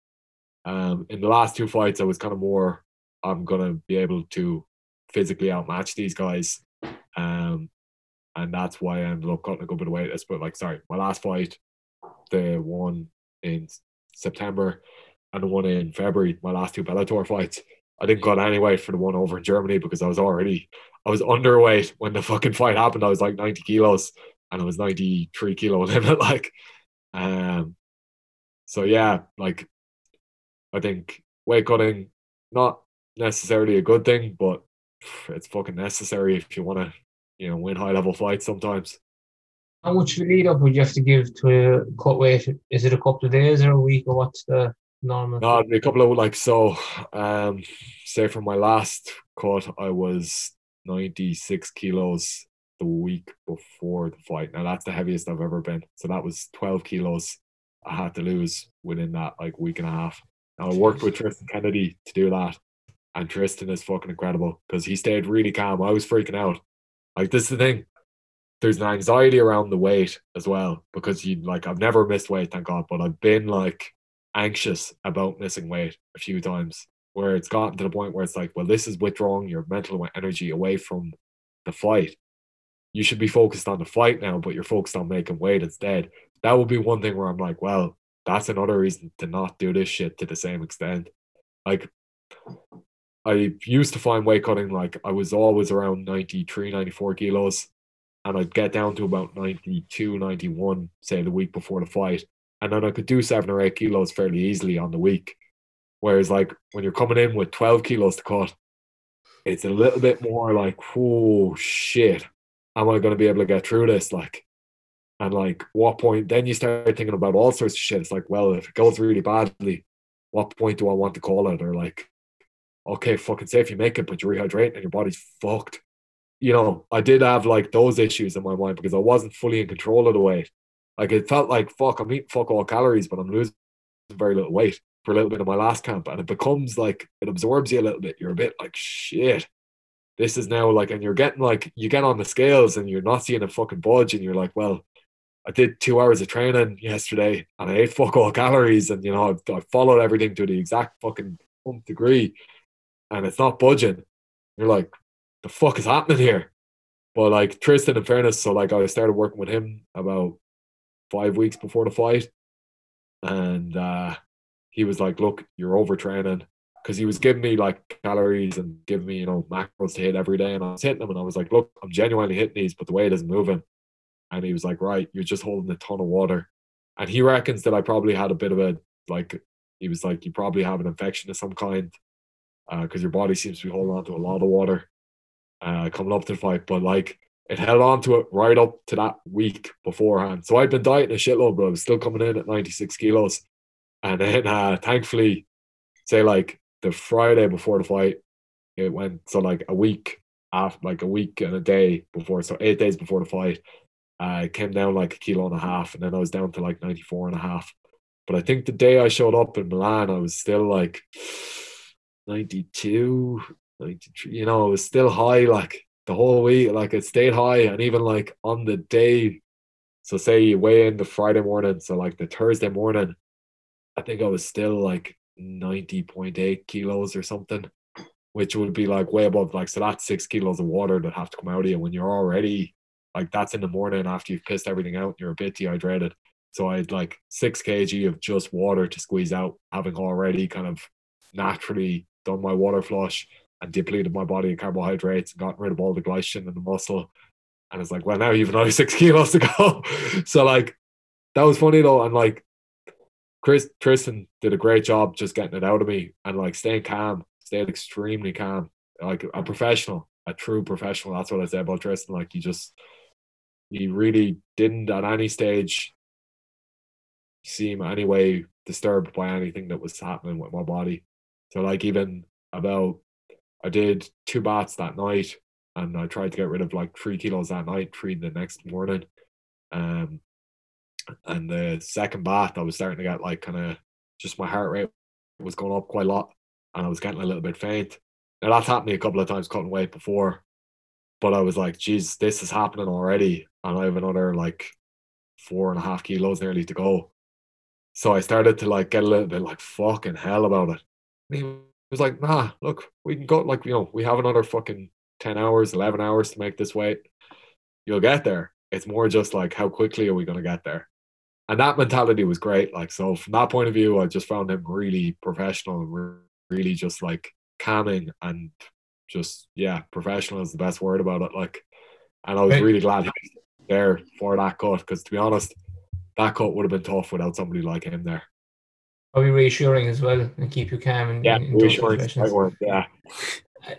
Um, in the last two fights, I was kind of more, I'm going to be able to physically outmatch these guys. Um, and that's why I ended up cutting a good bit of weight. But like, sorry, my last fight, the one in September and the one in February, my last two Bellator fights, I didn't cut any weight for the one over in Germany because I was already I was underweight when the fucking fight happened. I was like 90 kilos and I was 93 kilo limit. Like, um, so yeah, like I think weight cutting not necessarily a good thing, but it's fucking necessary if you want to, you know, win high level fights sometimes. How much lead up would you have to give to cut weight? Is it a couple of days or a week or what's the normal? No, it'd be a couple of like so. Um, say for my last cut, I was 96 kilos the week before the fight. Now that's the heaviest I've ever been. So that was 12 kilos I had to lose within that like week and a half. Now I worked with Tristan Kennedy to do that. And Tristan is fucking incredible because he stayed really calm. I was freaking out. Like this is the thing. There's an anxiety around the weight as well because you like I've never missed weight, thank God, but I've been like anxious about missing weight a few times where it's gotten to the point where it's like, well, this is withdrawing your mental energy away from the fight. You should be focused on the fight now, but you're focused on making weight instead. That would be one thing where I'm like, well, that's another reason to not do this shit to the same extent. Like, I used to find weight cutting like I was always around 93, 94 kilos, and I'd get down to about 92, 91, say the week before the fight. And then I could do seven or eight kilos fairly easily on the week. Whereas, like, when you're coming in with 12 kilos to cut, it's a little bit more like, oh shit, am I going to be able to get through this? Like, and like, what point? Then you start thinking about all sorts of shit. It's like, well, if it goes really badly, what point do I want to call it? Or like, okay, fucking say if you make it, but you rehydrate and your body's fucked. You know, I did have like those issues in my mind because I wasn't fully in control of the weight. Like it felt like fuck, I'm eating fuck all calories, but I'm losing very little weight for a little bit of my last camp. And it becomes like it absorbs you a little bit. You're a bit like shit. This is now like, and you're getting like you get on the scales and you're not seeing a fucking budge, and you're like, well, I did two hours of training yesterday and I ate fuck all calories, and you know I, I followed everything to the exact fucking degree and it's not budging. You're like, the fuck is happening here? But like Tristan, in fairness, so like I started working with him about five weeks before the fight, and uh, he was like, "Look, you're overtraining," because he was giving me like calories and giving me you know macros to hit every day, and I was hitting them, and I was like, "Look, I'm genuinely hitting these, but the weight isn't moving." And he was like, "Right, you're just holding a ton of water," and he reckons that I probably had a bit of a like. He was like, "You probably have an infection of some kind." because uh, your body seems to be holding on to a lot of water uh, coming up to the fight. But like it held on to it right up to that week beforehand. So I'd been dieting a shitload, but I was still coming in at 96 kilos. And then uh, thankfully, say like the Friday before the fight, it went so like a week after, like a week and a day before, so eight days before the fight, I came down like a kilo and a half, and then I was down to like 94 and a half. But I think the day I showed up in Milan, I was still like 92, 93, you know, I was still high like the whole week. Like it stayed high. And even like on the day, so say you weigh in the Friday morning, so like the Thursday morning, I think I was still like 90.8 kilos or something, which would be like way above like so that's six kilos of water that have to come out of you when you're already like that's in the morning after you've pissed everything out and you're a bit dehydrated. So I had like six kg of just water to squeeze out, having already kind of naturally done my water flush and depleted my body of carbohydrates and gotten rid of all the glycogen in the muscle. And it's like, well, now you've another six kilos to go. so like that was funny though. And like Chris Tristan did a great job just getting it out of me and like staying calm, stayed extremely calm, like a professional, a true professional. That's what I say about Tristan. Like he just, he really didn't at any stage seem any way disturbed by anything that was happening with my body. So like even about, I did two baths that night, and I tried to get rid of like three kilos that night, three the next morning. Um, and the second bath, I was starting to get like kind of just my heart rate was going up quite a lot, and I was getting a little bit faint. Now that's happened a couple of times cutting weight before, but I was like, geez, this is happening already, and I have another like four and a half kilos nearly to go. So I started to like get a little bit like fucking hell about it. Was like, nah, look, we can go like you know, we have another fucking 10 hours, 11 hours to make this weight. You'll get there. It's more just like how quickly are we going to get there? And that mentality was great. Like, so from that point of view, I just found him really professional, really just like calming and just, yeah, professional is the best word about it. Like, and I was really glad he was there for that cut because to be honest, that cut would have been tough without somebody like him there. Probably reassuring as well and keep you calm. And, yeah, reassuring. Yeah.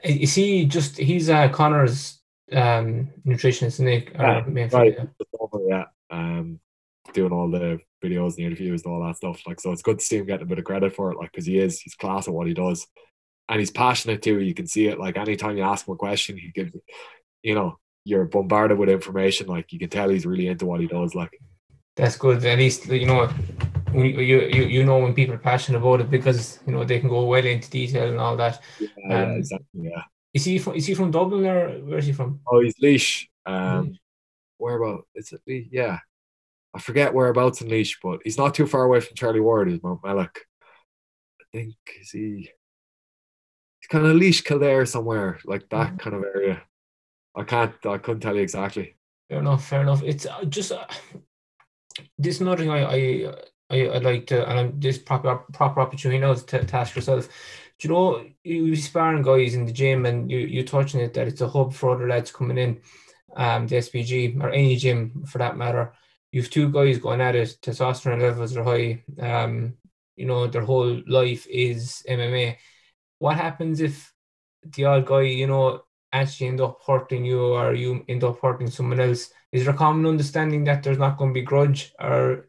Is he just he's uh, Conor's um, nutritionist, Nick? Yeah, right. yeah. Um, doing all the videos and the interviews and all that stuff. Like, so it's good to see him getting a bit of credit for it. Like, because he is, he's class at what he does, and he's passionate too. You can see it. Like, anytime you ask him a question, he gives, you know, you're bombarded with information. Like, you can tell he's really into what he does. Like, that's good. At least you know you you you know when people are passionate about it because you know they can go well into detail and all that. Yeah, um, yeah exactly. Yeah. Is he from? Is he from Dublin or where is he from? Oh, he's Laois. Um, mm. where about? Is it Laois? Yeah, I forget whereabouts in Laois, but he's not too far away from Charlie Ward. Is Mountmellick? I think is he? He's kind of Laois Kildare somewhere like that mm. kind of area. I can't. I couldn't tell you exactly. Fair enough. Fair enough. It's uh, just. Uh, this is another thing I, I I, would like to, and I'm this proper proper opportunity now to, to ask yourself. Do you know you sparring guys in the gym, and you you touching it that it's a hub for other lads coming in, um, the SBG or any gym for that matter. You've two guys going at it. Testosterone levels are high. Um, you know their whole life is MMA. What happens if the odd guy, you know, actually end up hurting you or you end up hurting someone else? Is there a common understanding that there's not going to be grudge or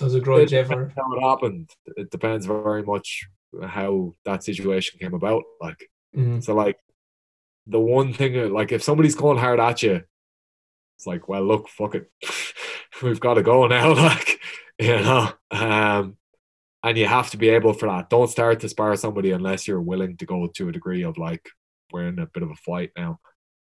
does a grudge ever? How it happened. It depends very much how that situation came about. Like, mm-hmm. so like the one thing, like if somebody's going hard at you, it's like, well, look, fuck it, we've got to go now. Like, you know, um, and you have to be able for that. Don't start to spar somebody unless you're willing to go to a degree of like we're in a bit of a fight now.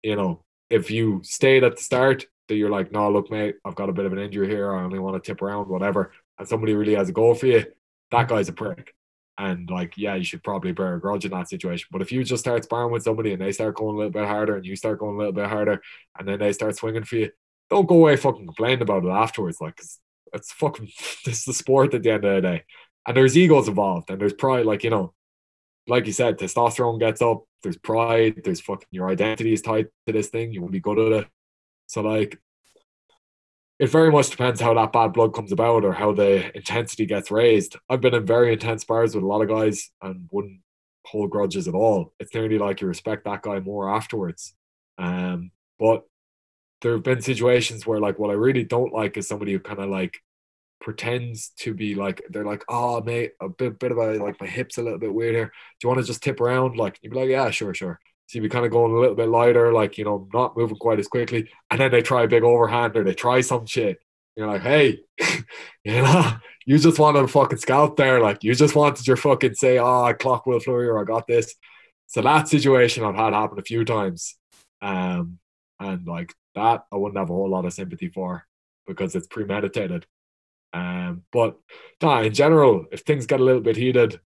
You know, if you stayed at the start, that you're like, no, look, mate, I've got a bit of an injury here. I only want to tip around, whatever. And somebody really has a goal for you, that guy's a prick. And like, yeah, you should probably bear a grudge in that situation. But if you just start sparring with somebody and they start going a little bit harder and you start going a little bit harder and then they start swinging for you, don't go away fucking complaining about it afterwards. Like, it's fucking, this is the sport at the end of the day. And there's egos involved and there's pride. Like, you know, like you said, testosterone gets up, there's pride, there's fucking your identity is tied to this thing, you will be good at it. So like it very much depends how that bad blood comes about or how the intensity gets raised. I've been in very intense bars with a lot of guys and wouldn't hold grudges at all. It's nearly like you respect that guy more afterwards. Um, but there have been situations where like what I really don't like is somebody who kind of like pretends to be like they're like, oh mate, a bit bit of a like my hips a little bit weird here. Do you want to just tip around? Like you'd be like, yeah, sure, sure. You be kind of going a little bit lighter, like, you know, not moving quite as quickly. And then they try a big overhand or they try some shit. You're like, hey, you know, you just wanted a fucking scalp there. Like, you just wanted your fucking say, oh, I clock Will Fleury or I got this. So that situation I've had happen a few times. Um, and like that, I wouldn't have a whole lot of sympathy for because it's premeditated. Um, but nah, in general, if things get a little bit heated,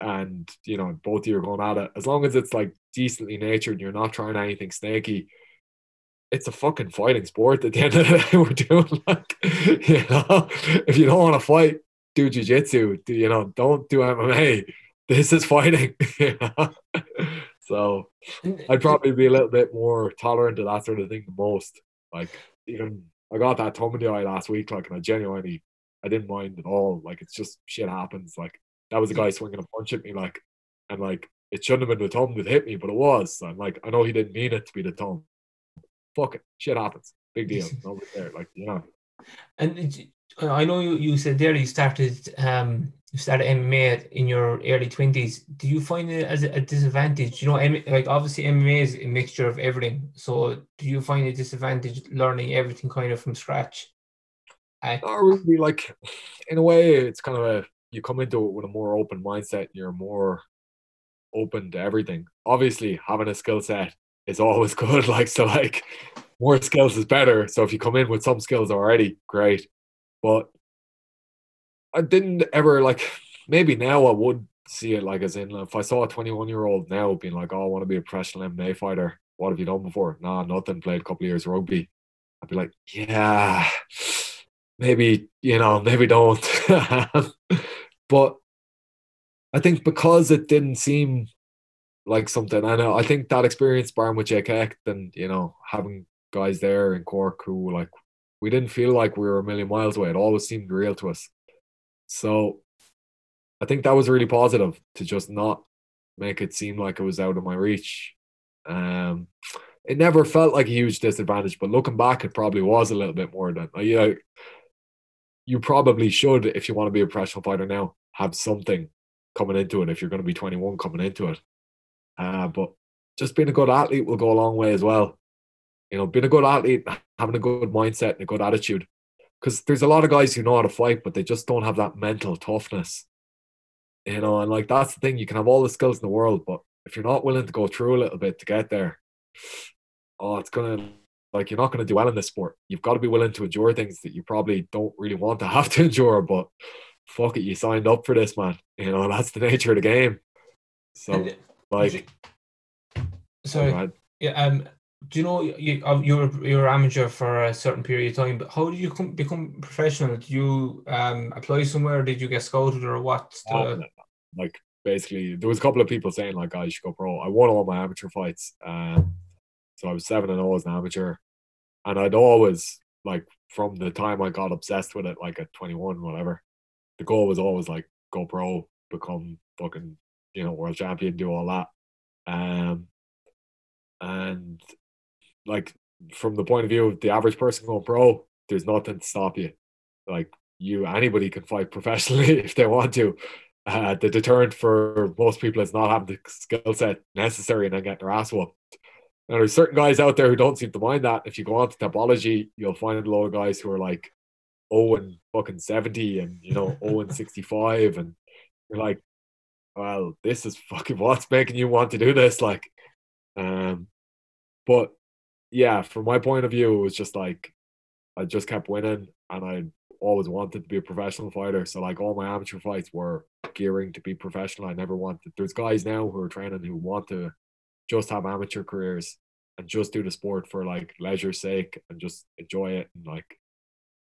and you know both of you are going at it as long as it's like decently natured you're not trying anything snaky it's a fucking fighting sport at the end of the day we're doing like you know if you don't want to fight do jiu-jitsu do you know don't do mma this is fighting you know? so i'd probably be a little bit more tolerant to that sort of thing the most like even i got that tummy eye last week like and i genuinely I didn't mind at all. Like it's just shit happens. Like that was a guy swinging a punch at me, like, and like it shouldn't have been the thumb that hit me, but it was. I'm like, I know he didn't mean it to be the thumb. Fuck it, shit happens. Big deal. There, like you know. And I know you, you said there you started um you started MMA in your early twenties. Do you find it as a disadvantage? You know, like obviously MMA is a mixture of everything. So do you find a disadvantage learning everything kind of from scratch? I Not really. Like in a way, it's kind of a you come into it with a more open mindset. You're more open to everything. Obviously, having a skill set is always good. Like so, like more skills is better. So if you come in with some skills already, great. But I didn't ever like. Maybe now I would see it like as in if I saw a 21 year old now being like, "Oh, I want to be a professional MMA fighter." What have you done before? Nah, nothing. Played a couple of years rugby. I'd be like, yeah, maybe you know, maybe don't. but I think because it didn't seem like something, I know I think that experience sparring with Jake Hecht and you know having guys there in Cork who like we didn't feel like we were a million miles away. It always seemed real to us. So I think that was really positive to just not make it seem like it was out of my reach. Um, it never felt like a huge disadvantage, but looking back, it probably was a little bit more than. you yeah, you probably should, if you want to be a professional fighter now, have something coming into it. If you're going to be 21 coming into it, uh, but just being a good athlete will go a long way as well. You know, being a good athlete, having a good mindset and a good attitude. Because there's a lot of guys who know how to fight, but they just don't have that mental toughness. You know, and like that's the thing. You can have all the skills in the world, but if you're not willing to go through a little bit to get there, oh, it's gonna like you're not going to do well in this sport. You've got to be willing to endure things that you probably don't really want to have to endure, but fuck it, you signed up for this, man. You know, that's the nature of the game. So, like, sorry, yeah, um, do you know you uh, you were you were amateur for a certain period of time, but how did you come, become professional? Did you um apply somewhere? Did you get scouted or what? The... Like basically, there was a couple of people saying like, "I should go pro." I won all my amateur fights. Um, so I was seven and zero oh as an amateur, and I'd always like from the time I got obsessed with it, like at twenty one, whatever. The goal was always like go pro, become fucking you know world champion, do all that. Um, and like from the point of view of the average person going pro, there's nothing to stop you. Like you, anybody can fight professionally if they want to. Uh, the deterrent for most people is not having the skill set necessary and then getting their ass whooped. Now, there's certain guys out there who don't seem to mind that. If you go on to Tapology, you'll find a lot of guys who are like 0 and fucking 70 and, you know, 0 and 65. And you're like, well, this is fucking what's making you want to do this. Like, um, but yeah, from my point of view, it was just like, I just kept winning and I always wanted to be a professional fighter. So like all my amateur fights were gearing to be professional. I never wanted. There's guys now who are training who want to just have amateur careers and just do the sport for like leisure's sake and just enjoy it and like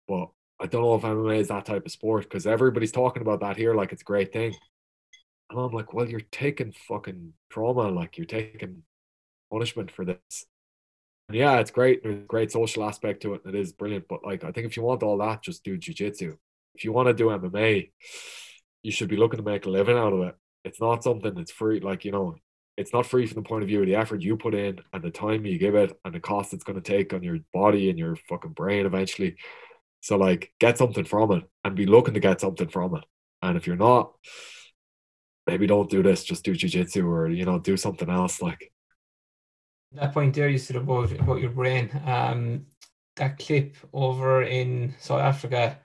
but I don't know if MMA is that type of sport because everybody's talking about that here like it's a great thing. And I'm like, well, you're taking fucking trauma, like you're taking punishment for this. And yeah, it's great. There's a great social aspect to it, and it is brilliant. But like, I think if you want all that, just do jujitsu. If you want to do MMA, you should be looking to make a living out of it. It's not something that's free. Like you know, it's not free from the point of view of the effort you put in and the time you give it and the cost it's going to take on your body and your fucking brain eventually. So like get something from it and be looking to get something from it. And if you're not, maybe don't do this, just do jujitsu or you know, do something else like that point there you said about about your brain. Um that clip over in South Africa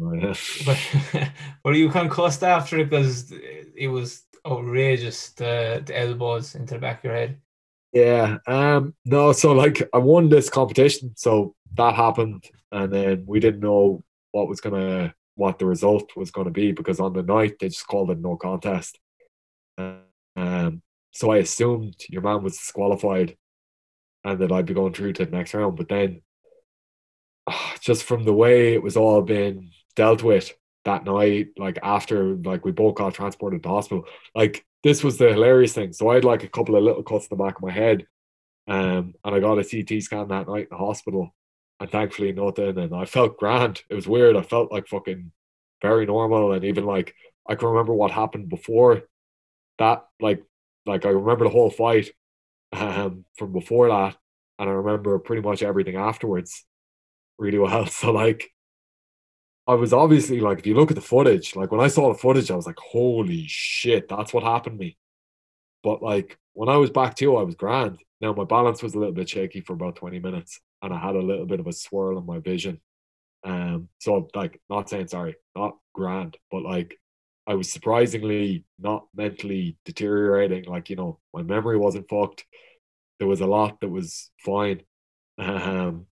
oh, yeah. where you concussed after it because it was outrageous the the elbows into the back of your head. Yeah. Um. No. So like, I won this competition, so that happened, and then we didn't know what was gonna what the result was gonna be because on the night they just called it no contest. Um. So I assumed your man was disqualified, and that I'd be going through to the next round. But then, just from the way it was all been dealt with, that night, like after like we both got transported to the hospital. Like this was the hilarious thing. So I had like a couple of little cuts in the back of my head. Um, and I got a CT scan that night in the hospital. and thankfully nothing. And I felt grand. It was weird. I felt like fucking very normal, and even like I can remember what happened before that. Like, like I remember the whole fight um, from before that, and I remember pretty much everything afterwards really well. So like. I was obviously like, if you look at the footage, like when I saw the footage, I was like, holy shit, that's what happened to me. But like when I was back to I was grand. Now my balance was a little bit shaky for about 20 minutes and I had a little bit of a swirl in my vision. Um, so like not saying sorry, not grand, but like I was surprisingly not mentally deteriorating. Like, you know, my memory wasn't fucked. There was a lot that was fine. Um,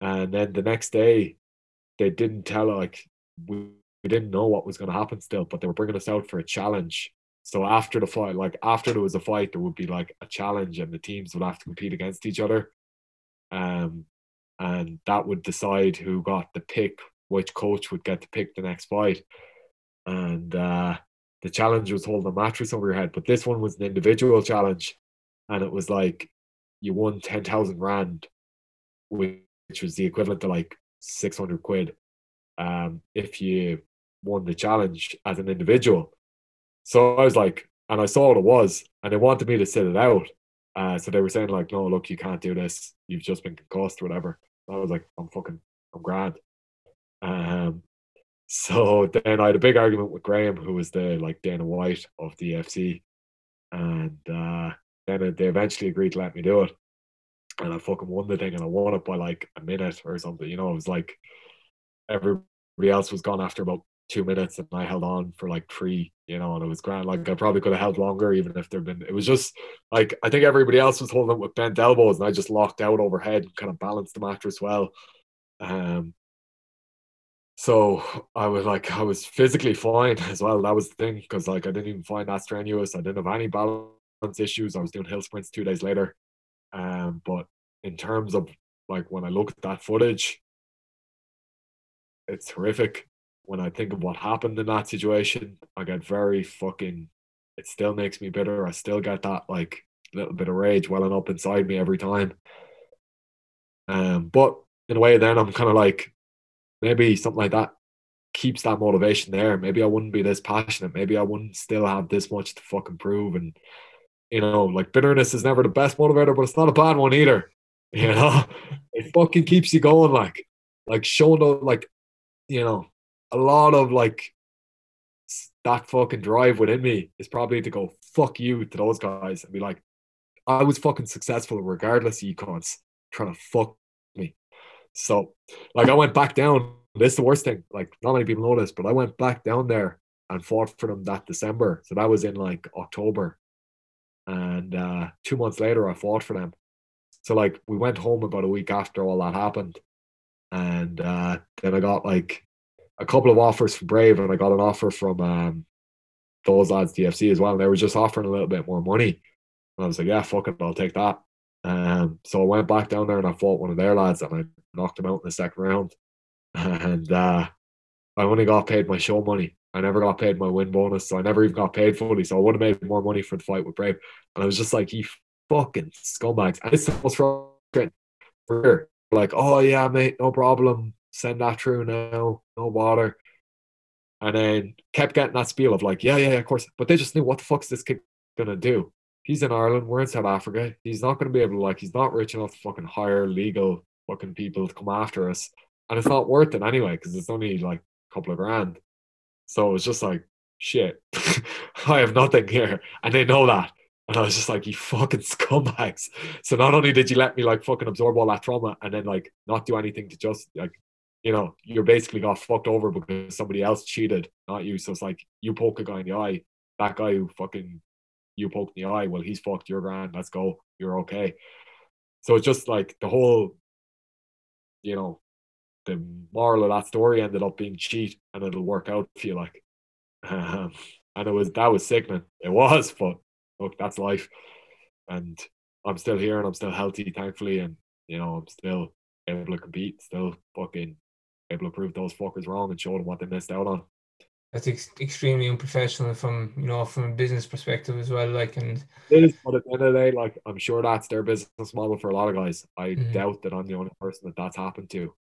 and then the next day, they didn't tell like we, we didn't know what was going to happen still, but they were bringing us out for a challenge. So after the fight, like after there was a fight, there would be like a challenge, and the teams would have to compete against each other. Um, and that would decide who got the pick, which coach would get to pick the next fight. And uh, the challenge was holding a mattress over your head, but this one was an individual challenge, and it was like you won ten thousand rand, which was the equivalent to like six hundred quid, um, if you won the challenge as an individual. So I was like, and I saw what it was, and they wanted me to sit it out. Uh, so they were saying like, no, look, you can't do this. You've just been concussed or whatever. I was like, I'm fucking, I'm grand. Um, so then I had a big argument with Graham, who was the like Dana White of the EFC, and uh, then they eventually agreed to let me do it, and I fucking won the thing, and I won it by like a minute or something. You know, it was like everybody else was gone after about two minutes, and I held on for like three. You know, and it was grand. Like I probably could have held longer, even if there'd been. It was just like I think everybody else was holding it with bent elbows, and I just locked out overhead and kind of balanced the mattress well. Um, so I was like, I was physically fine as well. That was the thing because like I didn't even find that strenuous. I didn't have any balance issues. I was doing hill sprints two days later. Um, but in terms of like when I look at that footage, it's horrific. When I think of what happened in that situation, I get very fucking. It still makes me bitter. I still get that like little bit of rage welling up inside me every time. Um, but in a way, then I'm kind of like, maybe something like that keeps that motivation there. Maybe I wouldn't be this passionate. Maybe I wouldn't still have this much to fucking prove. And you know, like bitterness is never the best motivator, but it's not a bad one either. You know, it fucking keeps you going. Like, like showing like, you know, a lot of like that fucking drive within me is probably to go fuck you to those guys and be like, I was fucking successful regardless of you cunts trying to fuck me. So, like, I went back down. This is the worst thing. Like, not many people know this, but I went back down there and fought for them that December. So that was in like October. And uh, two months later, I fought for them. So, like, we went home about a week after all that happened. And uh, then I got like a couple of offers from Brave, and I got an offer from um, those lads, EFC as well. And they were just offering a little bit more money. And I was like, yeah, fuck it, I'll take that. Um, so I went back down there and I fought one of their lads, and I knocked him out in the second round. And uh, I only got paid my show money. I never got paid my win bonus, so I never even got paid fully. So I would have made more money for the fight with Brave. And I was just like, you fucking scumbags. And it's the most frustrating. Like, oh yeah, mate, no problem. Send that through now, no water. And then kept getting that spiel of like, yeah, yeah, yeah, of course. But they just knew what the fuck's this kid gonna do? He's in Ireland, we're in South Africa. He's not gonna be able to like he's not rich enough to fucking hire legal fucking people to come after us. And it's not worth it anyway, because it's only like a couple of grand. So it's just like, shit, I have nothing here. And they know that. And I was just like, you fucking scumbags. So not only did you let me like fucking absorb all that trauma and then like not do anything to just like, you know, you're basically got fucked over because somebody else cheated, not you. So it's like you poke a guy in the eye, that guy who fucking you poke in the eye, well, he's fucked, you're grand, let's go, you're okay. So it's just like the whole, you know, the moral of that story ended up being cheat and it'll work out, for you like. Um, and it was that was sickening. It was, but look, that's life. And I'm still here and I'm still healthy, thankfully, and you know, I'm still able to compete, still fucking able to prove those fuckers wrong and show them what they missed out on. that's ex- extremely unprofessional from you know from a business perspective as well. Like and it is, but at the end of the day, like I'm sure that's their business model for a lot of guys. I Mhm. doubt that I'm the only person that that's happened to.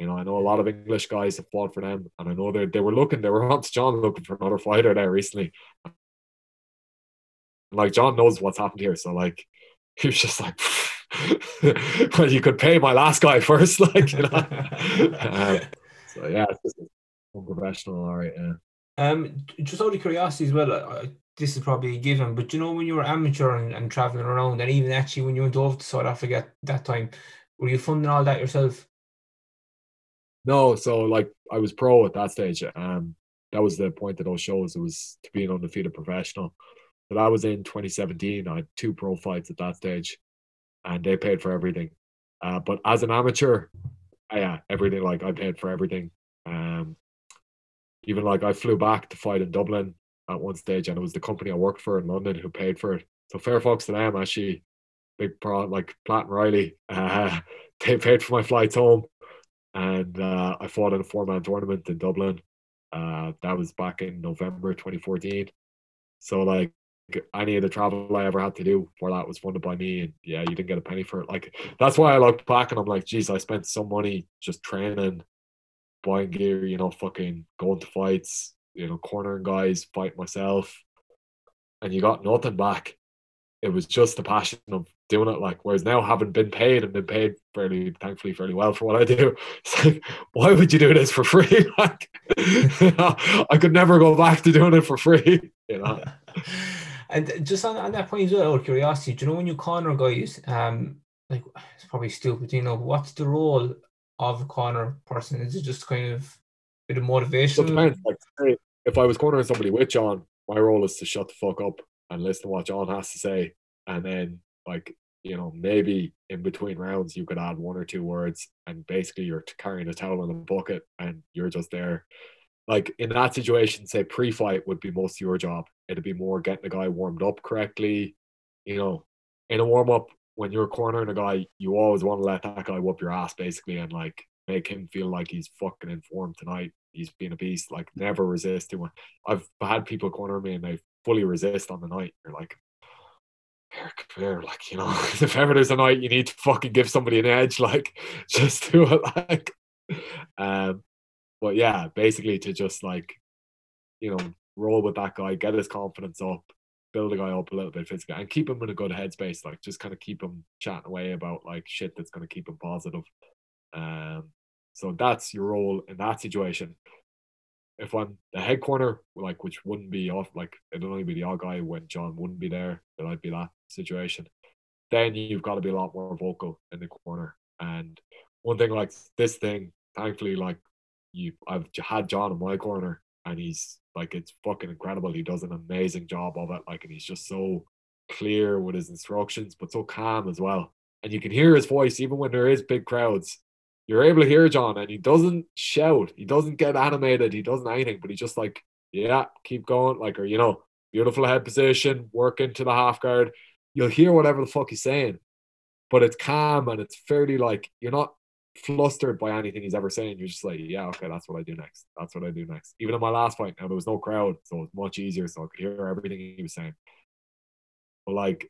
You know, I know a lot of English guys have fought for them, and I know they they were looking, they were on to John looking for another fighter there recently. Like John knows what's happened here, so like he was just like, well, you could pay my last guy first, like you know. um, so yeah, it's just unprofessional, all right. Yeah. Um, just out of curiosity as well, uh, this is probably a given, but you know when you were amateur and, and traveling around, and even actually when you went over to South Africa at that time, were you funding all that yourself? No, so like I was pro at that stage. Um, that was the point of those shows. It was to be an undefeated professional. But I was in 2017. I had two pro fights at that stage, and they paid for everything. Uh, but as an amateur, uh, yeah, everything like I paid for everything. Um, even like I flew back to fight in Dublin at one stage, and it was the company I worked for in London who paid for it. So Fairfax fucks to them, actually. Big pro like Platt and Riley, uh, they paid for my flights home and uh, I fought in a four man tournament in Dublin. Uh, that was back in November 2014. So like any of the travel I ever had to do for that was funded by me, and yeah, you didn't get a penny for it. Like that's why I look back and I'm like, geez, I spent some money just training, buying gear, you know, fucking going to fights, you know, cornering guys, fight myself, and you got nothing back. It was just the passion of doing it like whereas now having been paid and been paid fairly thankfully fairly well for what I do it's like why would you do this for free? Like you know, I could never go back to doing it for free you know? And just on, on that point as well, out of curiosity, do you know when you corner guys, um, like it's probably stupid, you know, what's the role of a corner person? Is it just kind of a bit of so it depends like if I was cornering somebody with John my role is to shut the fuck up and listen to what John has to say. And then like you know maybe in between rounds you could add one or two words and basically you're carrying a towel in a bucket and you're just there. Like in that situation say pre-fight would be most your job. It'd be more getting the guy warmed up correctly. You know in a warm-up when you're cornering a guy you always want to let that guy whoop your ass basically and like make him feel like he's fucking informed tonight. He's being a beast. Like never resist much i've had people corner me and they fully resist on the night you're like fair, like you know, if ever there's a night you need to fucking give somebody an edge, like just do it, like. Um, but yeah, basically to just like, you know, roll with that guy, get his confidence up, build a guy up a little bit physically, and keep him in a good headspace. Like just kind of keep him chatting away about like shit that's going to keep him positive. Um, so that's your role in that situation. If I'm the head corner, like which wouldn't be off, like it'd only be the odd guy when John wouldn't be there, then I'd be that situation. Then you've got to be a lot more vocal in the corner. And one thing like this thing, thankfully, like you, I've had John in my corner, and he's like it's fucking incredible. He does an amazing job of it, like, and he's just so clear with his instructions, but so calm as well. And you can hear his voice even when there is big crowds you're able to hear John, and he doesn't shout, he doesn't get animated, he doesn't anything, but he just like, yeah, keep going, like, or you know, beautiful head position, work into the half guard. You'll hear whatever the fuck he's saying, but it's calm and it's fairly like you're not flustered by anything he's ever saying. You're just like, yeah, okay, that's what I do next. That's what I do next. Even in my last fight, now there was no crowd, so it was much easier, so I could hear everything he was saying. But like,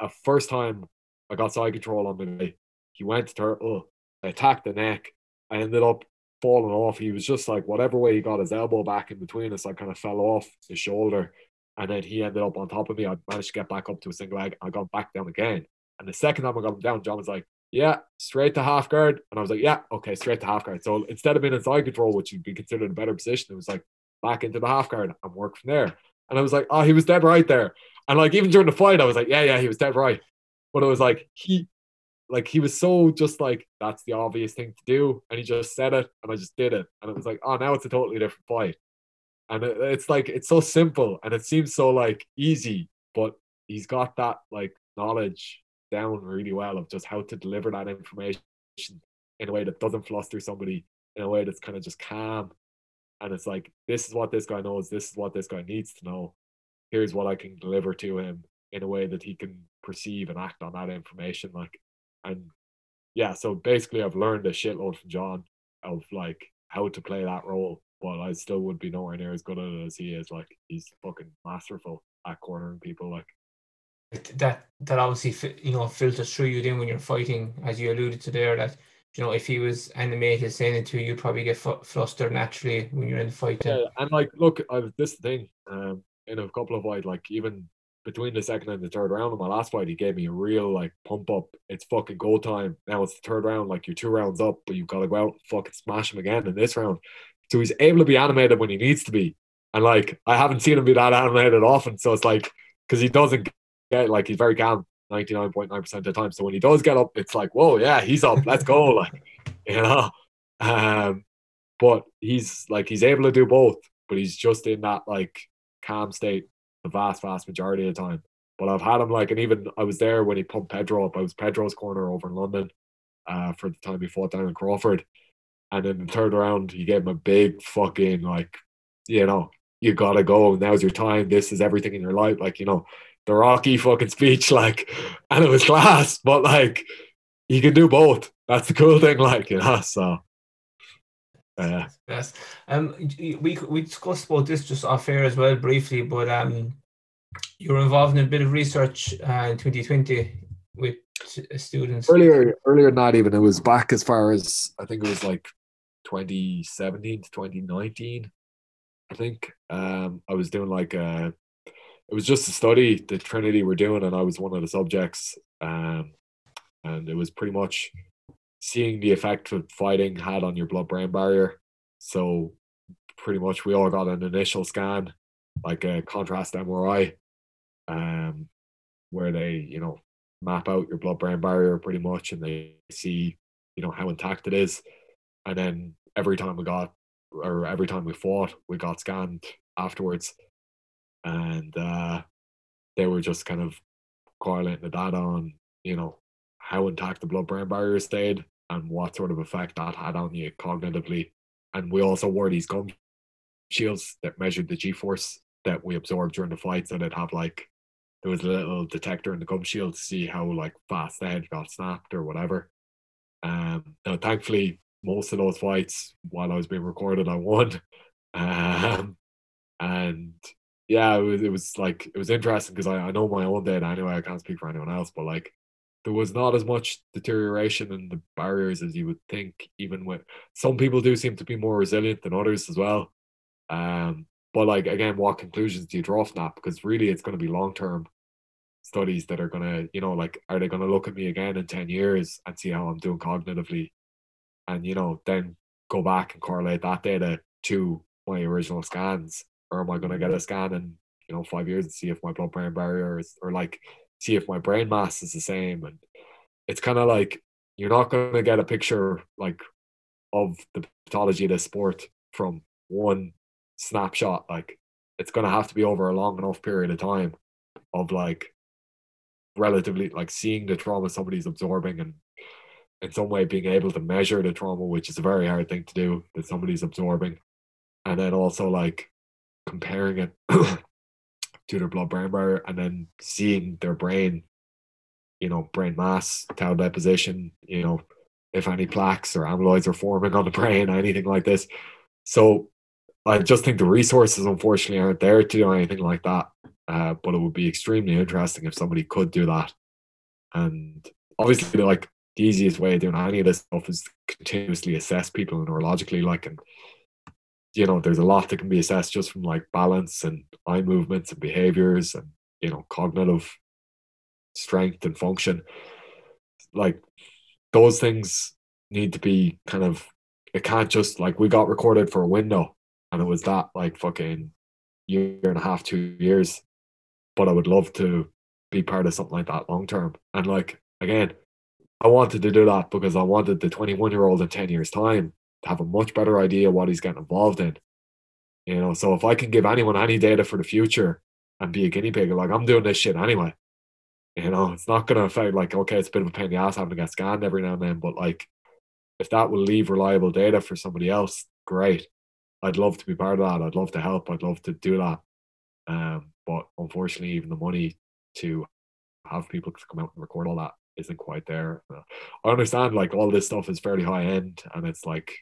a first time I got side control on day, he went to turn, oh, I attacked the neck. I ended up falling off. He was just like whatever way he got his elbow back in between us, I kind of fell off his shoulder. And then he ended up on top of me. I managed to get back up to a single leg. I got back down again. And the second time I got him down, John was like, Yeah, straight to half guard. And I was like, Yeah, okay, straight to half guard. So instead of being in side control, which would be considered a better position, it was like back into the half guard and work from there. And I was like, Oh, he was dead right there. And like even during the fight, I was like, Yeah, yeah, he was dead right. But it was like he like he was so just like that's the obvious thing to do and he just said it and i just did it and it was like oh now it's a totally different fight. And it, it's like it's so simple and it seems so like easy but he's got that like knowledge down really well of just how to deliver that information in a way that doesn't fluster somebody in a way that's kind of just calm. And it's like this is what this guy knows this is what this guy needs to know. Here's what i can deliver to him in a way that he can perceive and act on that information like and yeah, so basically I've learned a shitload from John of like how to play that role but I still would be nowhere near as good at it as he is. Like he's fucking masterful at cornering people. Like that that obviously you know filters through you then when you're fighting, as you alluded to there. That you know if he was animated saying it to you, you'd probably get flustered naturally when you're in the fight. Yeah, and like look, I've this thing um in a couple of fights, like even between the second and the third round of my last fight, he gave me a real like pump up. It's fucking go time. Now it's the third round, like you're two rounds up, but you've got to go out and fucking smash him again in this round. So he's able to be animated when he needs to be. And like I haven't seen him be that animated often. So it's like because he doesn't get like he's very calm 99.9% of the time. So when he does get up, it's like, whoa, yeah, he's up. Let's go. Like, you know. Um, but he's like he's able to do both, but he's just in that like calm state the vast, vast majority of the time. But I've had him like, and even I was there when he pumped Pedro up. I was Pedro's corner over in London uh, for the time he fought down in Crawford. And in the third round, he gave him a big fucking, like, you know, you gotta go. Now's your time. This is everything in your life. Like, you know, the Rocky fucking speech, like, and it was class, but like, he can do both. That's the cool thing, like, you know, so. Yeah. Yes. Um, we we discussed about this just off air as well briefly, but um, you were involved in a bit of research uh, in 2020 with students. Earlier, earlier not even. It was back as far as I think it was like 2017 to 2019. I think um, I was doing like a. It was just a study that Trinity were doing, and I was one of the subjects. Um, and it was pretty much seeing the effect that fighting had on your blood brain barrier. So pretty much we all got an initial scan, like a contrast MRI, um, where they, you know, map out your blood brain barrier pretty much and they see, you know, how intact it is. And then every time we got or every time we fought, we got scanned afterwards. And uh they were just kind of correlating the data on, you know, how intact the blood brain barrier stayed and what sort of effect that had on you cognitively. And we also wore these gum shields that measured the G force that we absorbed during the fight. So they'd have like there was a little detector in the gum shield to see how like fast the head got snapped or whatever. Um now thankfully most of those fights while I was being recorded I won. Um and yeah, it was, it was like it was interesting because I, I know my own data anyway. I can't speak for anyone else, but like there was not as much deterioration in the barriers as you would think, even with some people do seem to be more resilient than others as well. Um, but like again, what conclusions do you draw from that? Because really it's gonna be long term studies that are gonna, you know, like are they gonna look at me again in 10 years and see how I'm doing cognitively? And you know, then go back and correlate that data to my original scans, or am I gonna get a scan in, you know, five years and see if my blood brain barrier is or like see if my brain mass is the same. And it's kind of like you're not going to get a picture like of the pathology of the sport from one snapshot. Like it's going to have to be over a long enough period of time of like relatively like seeing the trauma somebody's absorbing and in some way being able to measure the trauma, which is a very hard thing to do that somebody's absorbing. And then also like comparing it their blood brain barrier and then seeing their brain, you know, brain mass, tau deposition, you know, if any plaques or amyloids are forming on the brain, anything like this. So I just think the resources unfortunately aren't there to do anything like that. Uh, but it would be extremely interesting if somebody could do that. And obviously, like the easiest way of doing any of this stuff is continuously assess people neurologically, like and you know, there's a lot that can be assessed just from like balance and eye movements and behaviors and, you know, cognitive strength and function. Like those things need to be kind of, it can't just like we got recorded for a window and it was that like fucking year and a half, two years. But I would love to be part of something like that long term. And like, again, I wanted to do that because I wanted the 21 year old in 10 years' time have a much better idea what he's getting involved in. You know, so if I can give anyone any data for the future and be a guinea pig, like I'm doing this shit anyway. You know, it's not gonna affect like, okay, it's a bit of a pain in the ass having to get scanned every now and then, but like if that will leave reliable data for somebody else, great. I'd love to be part of that. I'd love to help. I'd love to do that. Um, but unfortunately, even the money to have people come out and record all that isn't quite there. I understand like all this stuff is fairly high end and it's like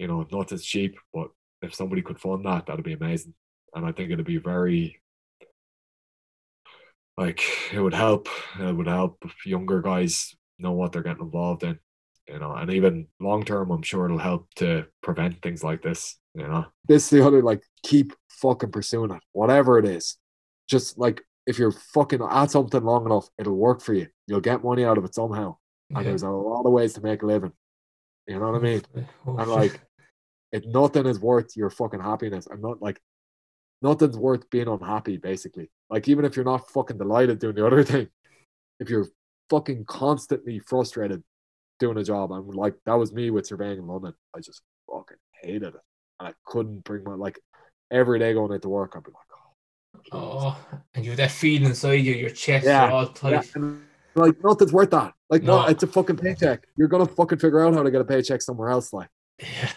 you know, not as cheap, but if somebody could fund that, that'd be amazing. And I think it'd be very like it would help. It would help if younger guys know what they're getting involved in. You know, and even long term, I'm sure it'll help to prevent things like this. You know, this is the other like keep fucking pursuing it, whatever it is. Just like if you're fucking at something long enough, it'll work for you. You'll get money out of it somehow. And Yeah. there's a lot of ways to make a living. You know what I mean? Oh, And like, it nothing is worth your fucking happiness. I'm not like, nothing's worth being unhappy. Basically, like even if you're not fucking delighted doing the other thing, if you're fucking constantly frustrated doing a job, I'm like that was me with surveying in London. I just fucking hated it, and I couldn't bring my like every day going into work. I'd be like, oh, oh, and you have that feeling inside you, your chest Yeah, all tight. and, like nothing's worth that. Like No. no, it's a fucking paycheck. You're gonna fucking figure out how to get a paycheck somewhere else. Like.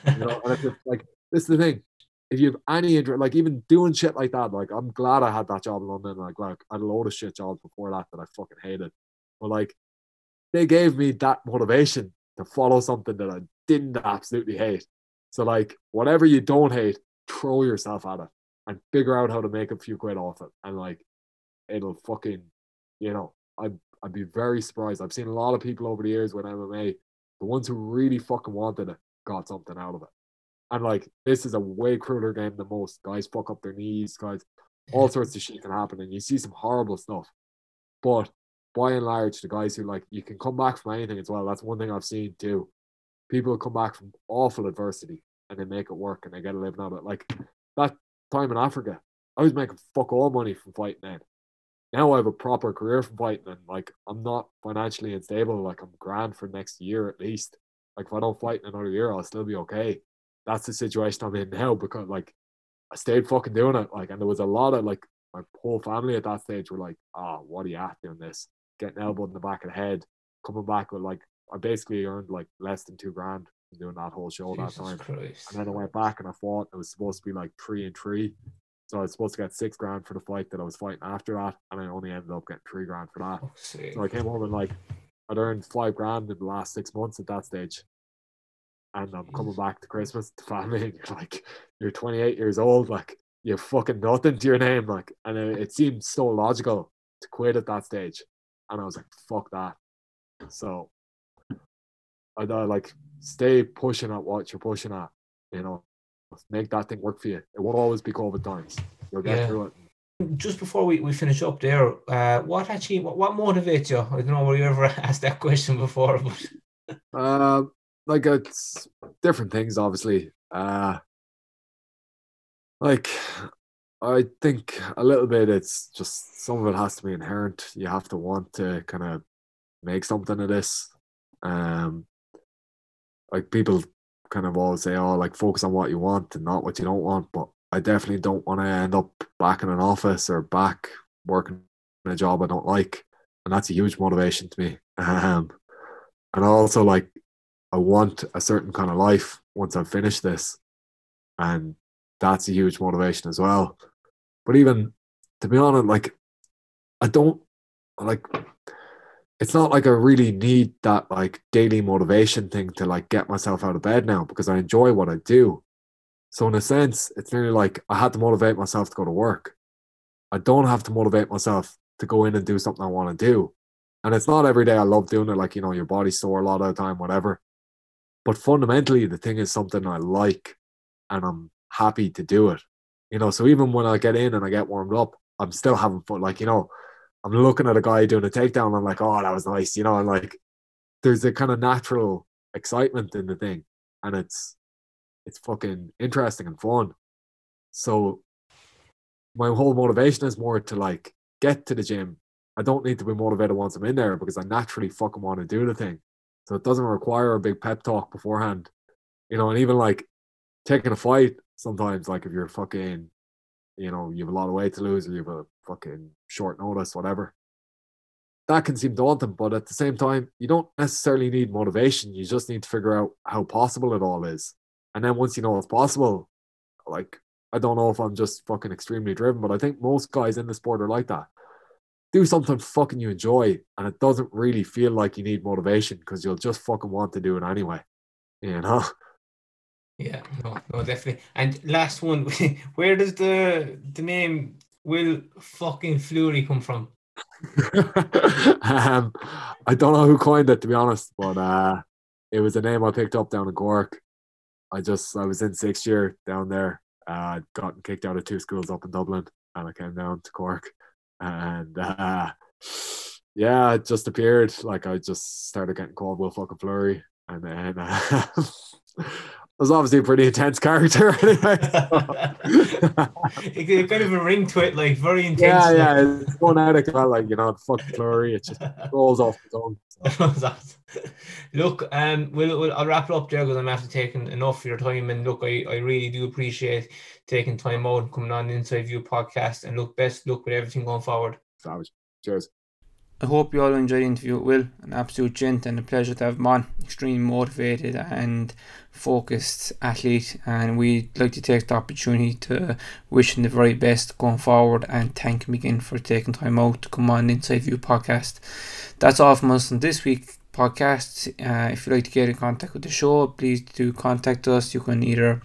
You know, and it's like this is the thing. If you have any interest, like even doing shit like that, like I'm glad I had that job in London. Like, like I had a load of shit jobs before that that I fucking hated, but like they gave me that motivation to follow something that I didn't absolutely hate. So like whatever you don't hate, throw yourself at it and figure out how to make a few quid off it, and like it'll fucking, you know, I'd, I'd be very surprised. I've seen a lot of people over the years with MMA, the ones who really fucking wanted it got something out of it. And like this is a way crueler game than most. Guys fuck up their knees, guys, all sorts of shit can happen, and you see some horrible stuff. But by and large, the guys who like you can come back from anything as well. That's one thing I've seen too. People come back from awful adversity and they make it work and they get a living out of it. Like that time in Africa, I was making fuck all money from fighting then. Now I have a proper career from fighting and like I'm not financially unstable. Like I'm grand for next year at least. Like if I don't fight in another year, I'll still be okay. That's the situation I'm in now because like I stayed fucking doing it. Like and there was a lot of like my whole family at that stage were like, "Ah, oh, what are you at doing this? Getting elbowed in the back of the head, coming back with like I basically earned like less than two grand from doing that whole show Jesus that time. Christ. And then I went back and I fought. It was supposed to be like three and three. So I was supposed to get six grand for the fight that I was fighting after that. And I only ended up getting three grand for that. Sake. So I came home and like I'd earned five grand in the last six months at that stage. And I'm mm. coming back to Christmas to family and you're like, you're 28 years old, like you have fucking nothing to your name. Like, and it, it seemed so logical to quit at that stage. And I was like, fuck that. So I thought uh, like stay pushing at what you're pushing at, you know, make that thing work for you. It won't always be COVID times. You'll get Yeah. through it. Just before we, we finish up there, uh, what actually what, what motivates you? I don't know whether you ever asked that question before, but Uh, like it's different things, obviously. Uh, like I think a little bit. It's just some of it has to be inherent. You have to want to kind of make something of this. Um, like people kind of always say, "Oh, like focus on what you want and not what you don't want." But I definitely don't want to end up back in an office or back working in a job I don't like, and that's a huge motivation to me. Um, and also like I want a certain kind of life once I've finished this, and that's a huge motivation as well. But even to be honest, like I don't like. It's not like I really need that like daily motivation thing to like get myself out of bed now because I enjoy what I do. So in a sense, it's nearly like I had to motivate myself to go to work. I don't have to motivate myself to go in and do something I want to do. And it's not every day I love doing it, like, you know, your body's sore a lot of the time, whatever. But fundamentally, the thing is something I like and I'm happy to do it. You know, so even when I get in and I get warmed up, I'm still having fun. Like, you know, I'm looking at a guy doing a takedown, I'm like, oh, that was nice, you know, and like there's a kind of natural excitement in the thing. And it's it's fucking interesting and fun. So my whole motivation is more to like get to the gym. I don't need to be motivated once I'm in there because I naturally fucking want to do the thing. So it doesn't require a big pep talk beforehand. You know, and even like taking a fight sometimes, like if you're fucking, you know, you have a lot of weight to lose or you have a fucking short notice, whatever. That can seem daunting, but at the same time, you don't necessarily need motivation. You just need to figure out how possible it all is. And then once you know it's possible, like I don't know if I'm just fucking extremely driven, but I think most guys in the sport are like that. Do something fucking you enjoy, and it doesn't really feel like you need motivation because you'll just fucking want to do it anyway. You know? Yeah, no, no, definitely. And last one, where does the the name Will fucking Fleury come from? um, I don't know who coined it to be honest, but uh, it was a name I picked up down in Cork. I just I was in sixth year down there. Uh, gotten kicked out of two schools up in Dublin, and I came down to Cork, and uh, yeah, it just appeared. Like I just started getting called Will fucking Fleury, and then uh, was obviously a pretty intense character anyway. it kind of a ring to it, like very intense. Yeah, yeah. It's phonetic well, like you know, fucking flurry. It just rolls off the tongue. So. look, um, we'll, we'll I'll wrap it up there because I'm after taking enough of your time. And look, I, I really do appreciate taking time out and coming on the Inside View podcast. And look, best look with everything going forward. Savage. Cheers. I hope you all enjoyed the interview with Will. An absolute gent and a pleasure to have him on. Extremely motivated and focused athlete, and we'd like to take the opportunity to wish him the very best going forward and thank him again for taking time out to come on Inside View podcast. That's all from us on this week podcast. Uh, if you'd like to get in contact with the show, please do contact us. You can either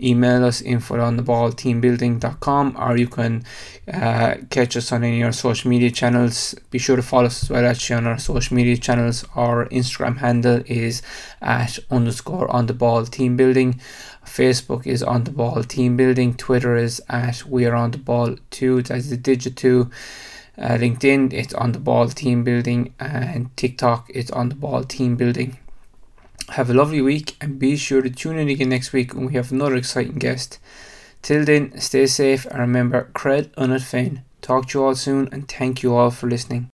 email us info on the ball teambuilding.com or you can uh, catch us on any of our social media channels. Be sure to follow us as well actually on our social media channels. Our instagram handle is at underscore on the ball team building. Facebook is on the ball team building. Twitter is at we are on the ball 2 that's the digit 2 uh, linkedin it's on the ball team building. And tiktok it's on the ball team building have a lovely week and be sure to tune in again next week when we have another exciting guest. Till then, stay safe and remember, creid ionat féin. Talk to you all soon and thank you all for listening.